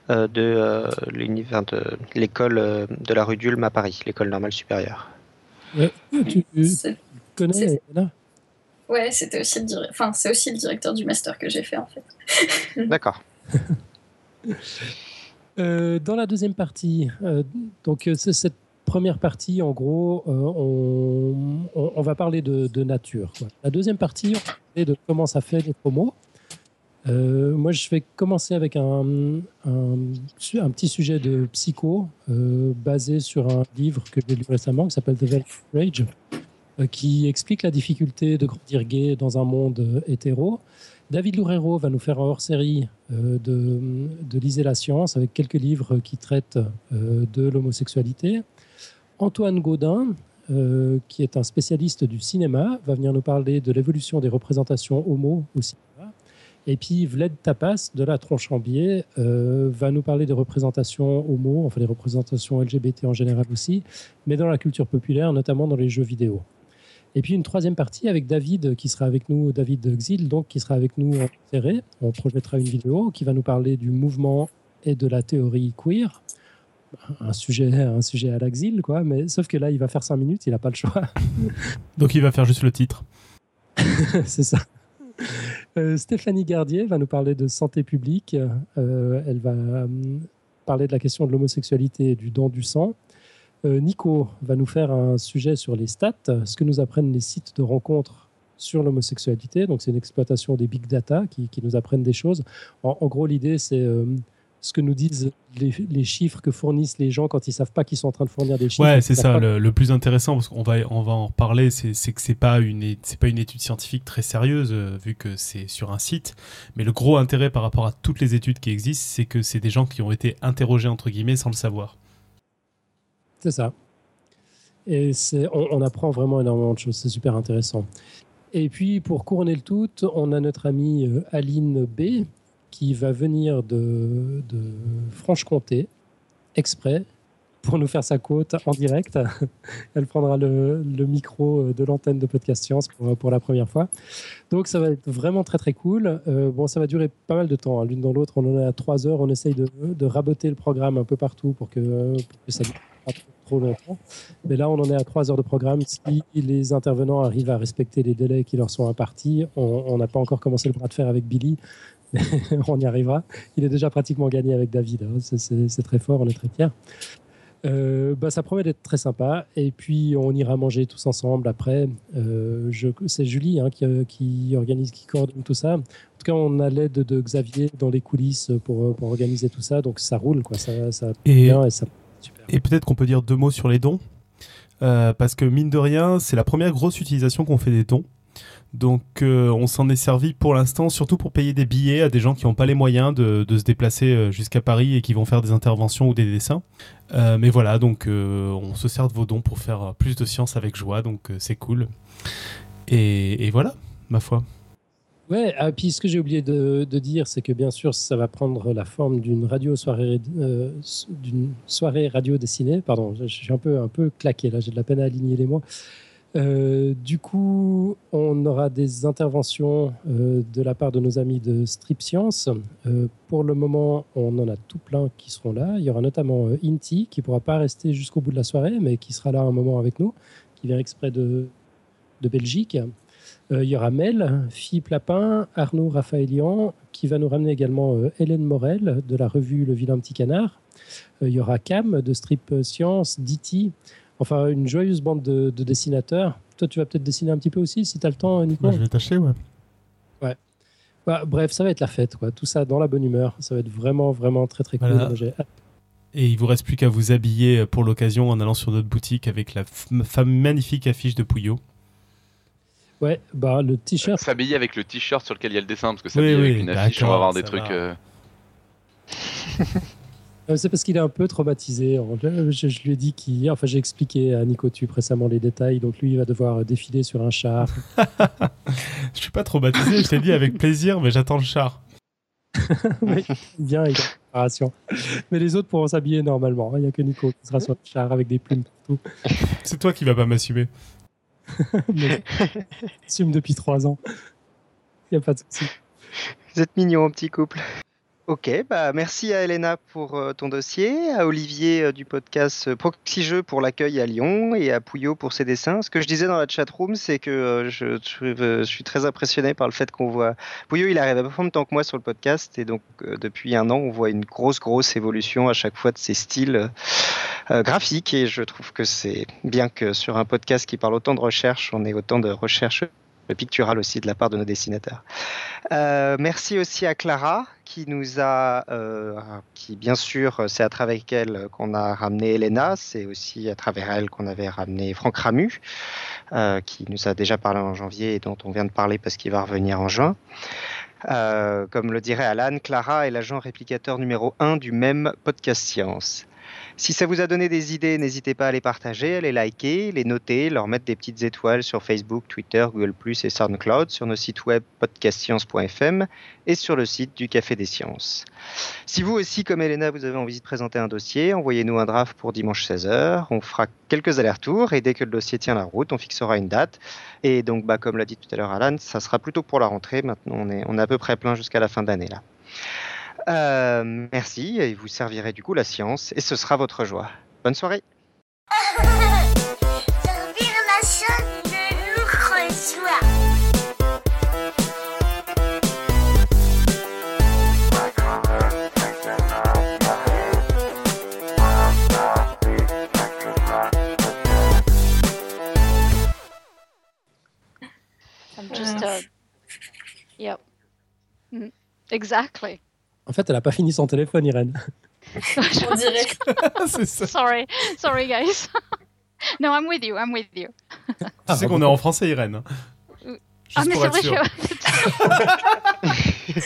de euh, l'univers de l'école euh, de la rue d'Ulm à Paris, l'école normale supérieure. Ouais, tu C'est- connais Ouais, c'était aussi le dir- enfin, c'est aussi le directeur du master que j'ai fait en fait. D'accord. Euh, dans la deuxième partie, euh, donc euh, c'est cette première partie, en gros, euh, on, on- on va parler de, de nature. quoi. La deuxième partie, on va parler de comment ça fait les promos. Euh, moi, je vais commencer avec un, petit sujet de psycho euh, basé sur un livre que j'ai lu récemment qui s'appelle The Velvet Rage, euh, qui explique la difficulté de grandir gay dans un monde hétéro. David Loureiro va nous faire un hors-série de, de Lisez la science avec quelques livres qui traitent de l'homosexualité. Antoine Gaudin, qui est un spécialiste du cinéma, va venir nous parler de l'évolution des représentations homo au cinéma. Et puis Vlad Tapas, de la tronche en biais, euh, va nous parler des représentations homo, enfin des représentations LGBT en général aussi, mais dans la culture populaire, notamment dans les jeux vidéo. Et puis une troisième partie avec David qui sera avec nous, David Xil, donc qui sera avec nous en serré. On projettera une vidéo qui va nous parler du mouvement et de la théorie queer. Un sujet, un sujet à l'Axil, quoi. Mais sauf que là, il va faire cinq minutes, il n'a pas le choix. Donc il va faire juste le titre. C'est ça. Euh, Stéphanie Gardier va nous parler de santé publique. Euh, elle va euh, parler de la question de l'homosexualité et du don du sang. Nico va nous faire un sujet sur les stats, ce que nous apprennent les sites de rencontres sur l'homosexualité. Donc, c'est une exploitation des big data qui, nous apprennent des choses. En, gros, l'idée, c'est ce que nous disent les, les, chiffres que fournissent les gens quand ils savent pas qu'ils sont en train de fournir des chiffres. Ouais, c'est ça. Le, le, plus intéressant, parce qu'on va, on va en reparler, c'est que c'est pas une, c'est pas une étude scientifique très sérieuse euh, vu que c'est sur un site. Mais le gros intérêt par rapport à toutes les études qui existent, c'est que c'est des gens qui ont été interrogés entre guillemets sans le savoir. C'est ça. Et on, on, apprend vraiment énormément de choses. C'est super intéressant. Et puis, pour couronner le tout, on a notre amie euh, Aline B, qui va venir de, Franche-Comté, exprès, pour nous faire sa côte en direct. Elle prendra le, micro de l'antenne de Podcast Science pour, la première fois. Donc ça va être vraiment très très cool. Euh, bon, ça va durer pas mal de temps, hein. l'une dans l'autre. On en est à trois heures. On essaye de, raboter le programme un peu partout pour que, ça ne pas trop longtemps. Mais là, on en est à trois heures de programme. Si les intervenants arrivent à respecter les délais qui leur sont impartis, on n'a pas encore commencé le bras de fer avec Billy. on y arrivera. Il est déjà pratiquement gagné avec David. Hein. C'est très fort, on est très fiers. Euh, bah, ça promet d'être très sympa. Et puis, on ira manger tous ensemble après. Euh, c'est Julie hein, qui, qui, organise, qui coordonne tout ça. En tout cas, on a l'aide de Xavier dans les coulisses pour, pour, organiser tout ça. Donc, ça roule. Quoi. Ça, ça et, bien et ça super. Et peut-être qu'on peut dire deux mots sur les dons. Euh, parce que, mine de rien, c'est la première grosse utilisation qu'on fait des dons. Donc euh, on s'en est servi pour l'instant surtout pour payer des billets à des gens qui n'ont pas les moyens de, se déplacer euh, jusqu'à Paris et qui vont faire des interventions ou des dessins. Euh, mais voilà, donc on se sert de vos dons pour faire plus de science avec joie, donc c'est cool. Et, et, voilà, ma foi. Ouais, ah, puis ce que j'ai oublié de, de dire, c'est que bien sûr, ça va prendre la forme d'une radio soirée, d'une soirée radio dessinée. Pardon, je suis un peu, un peu claqué là, j'ai de la peine à aligner les mots. Euh, du coup, on aura des interventions euh, de la part de nos amis de Strip Science. Euh, pour le moment, on en a tout plein qui seront là. Il y aura notamment Inti, qui ne pourra pas rester jusqu'au bout de la soirée, mais qui sera là un moment avec nous, qui vient exprès de, de Belgique. il y aura Mel, Philippe Lapin, Arnaud Raphaëlian, qui va nous ramener également Hélène Morel de la revue Le Vilain Petit Canard. il y aura Cam de Strip Science, Diti, Enfin, une joyeuse bande de, de dessinateurs. Toi, tu vas peut-être dessiner un petit peu aussi, si tu as le temps, Nico bah, Je vais tâcher, ouais. Ouais. Bah, bref, ça va être la fête, quoi. Tout ça dans la bonne humeur. Ça va être vraiment, vraiment très, très voilà. cool. Et il vous reste plus qu'à vous habiller pour l'occasion en allant sur notre boutique avec la magnifique affiche de Pouillot. Ouais, bah le t-shirt. S'habiller avec le t-shirt sur lequel il y a le dessin, parce que s'habiller oui, oui, avec une affiche, on va avoir des trucs. Euh... Euh, c'est parce qu'il est un peu traumatisé. Je, je, je lui ai dit qu'il. Enfin, j'ai expliqué à Nico Tube récemment les détails. Donc, lui, il va devoir défiler sur un char. je suis pas traumatisé, je t'ai dit avec plaisir, mais j'attends le char. oui, bien la préparation. Mais les autres pourront s'habiller normalement. Il n'y a que Nico qui sera sur le char avec des plumes partout. C'est toi qui vas pas m'assumer. J'assume depuis trois ans. Il n'y a pas de souci. Vous êtes mignons, petit couple. Ok, bah merci à Elena pour euh, ton dossier, à Olivier euh, du podcast euh, Proxy pour l'accueil à Lyon et à Pouillot pour ses dessins. Ce que je disais dans la chat room, c'est que je, suis très impressionné par le fait qu'on voit Pouillot, il arrive à peu près temps que moi sur le podcast et donc depuis un an, on voit une grosse grosse évolution à chaque fois de ses styles graphiques et je trouve que c'est bien que sur un podcast qui parle autant de recherche, on ait autant de recherche pictural aussi de la part de nos dessinateurs. Euh, merci aussi à Clara qui nous a, euh, qui bien sûr, c'est à travers elle qu'on a ramené Elena, c'est aussi à travers elle qu'on avait ramené Franck Ramu, euh, qui nous a déjà parlé en janvier et dont on vient de parler parce qu'il va revenir en juin. Comme le dirait Alan, Clara est l'agent réplicateur numéro un du même podcast Science. Si ça vous a donné des idées, n'hésitez pas à les partager, à les liker, les noter, leur mettre des petites étoiles sur Facebook, Twitter, Google et SoundCloud, sur nos sites web podcastscience.fm et sur le site du Café des Sciences. Si vous aussi, comme Elena, vous avez envie de présenter un dossier, envoyez-nous un draft pour dimanche 16h. On fera quelques allers-retours et dès que le dossier tient la route, on fixera une date. Et donc, bah, comme l'a dit tout à l'heure Alan, ça sera plutôt pour la rentrée. Maintenant, on est, on est à peu près plein jusqu'à la fin d'année là. Euh, merci, et vous servirez du coup la science, et ce sera votre joie. Bonne soirée. Uh, mm. Exactly. En fait, elle a pas fini son téléphone, Irène. On dirait. c'est ça. sorry, sorry guys. no, I'm with you. I'm with you. Tu Ah, sais bon, qu'on est en français, Irène. Ah Juste mais pour c'est vrai. Je...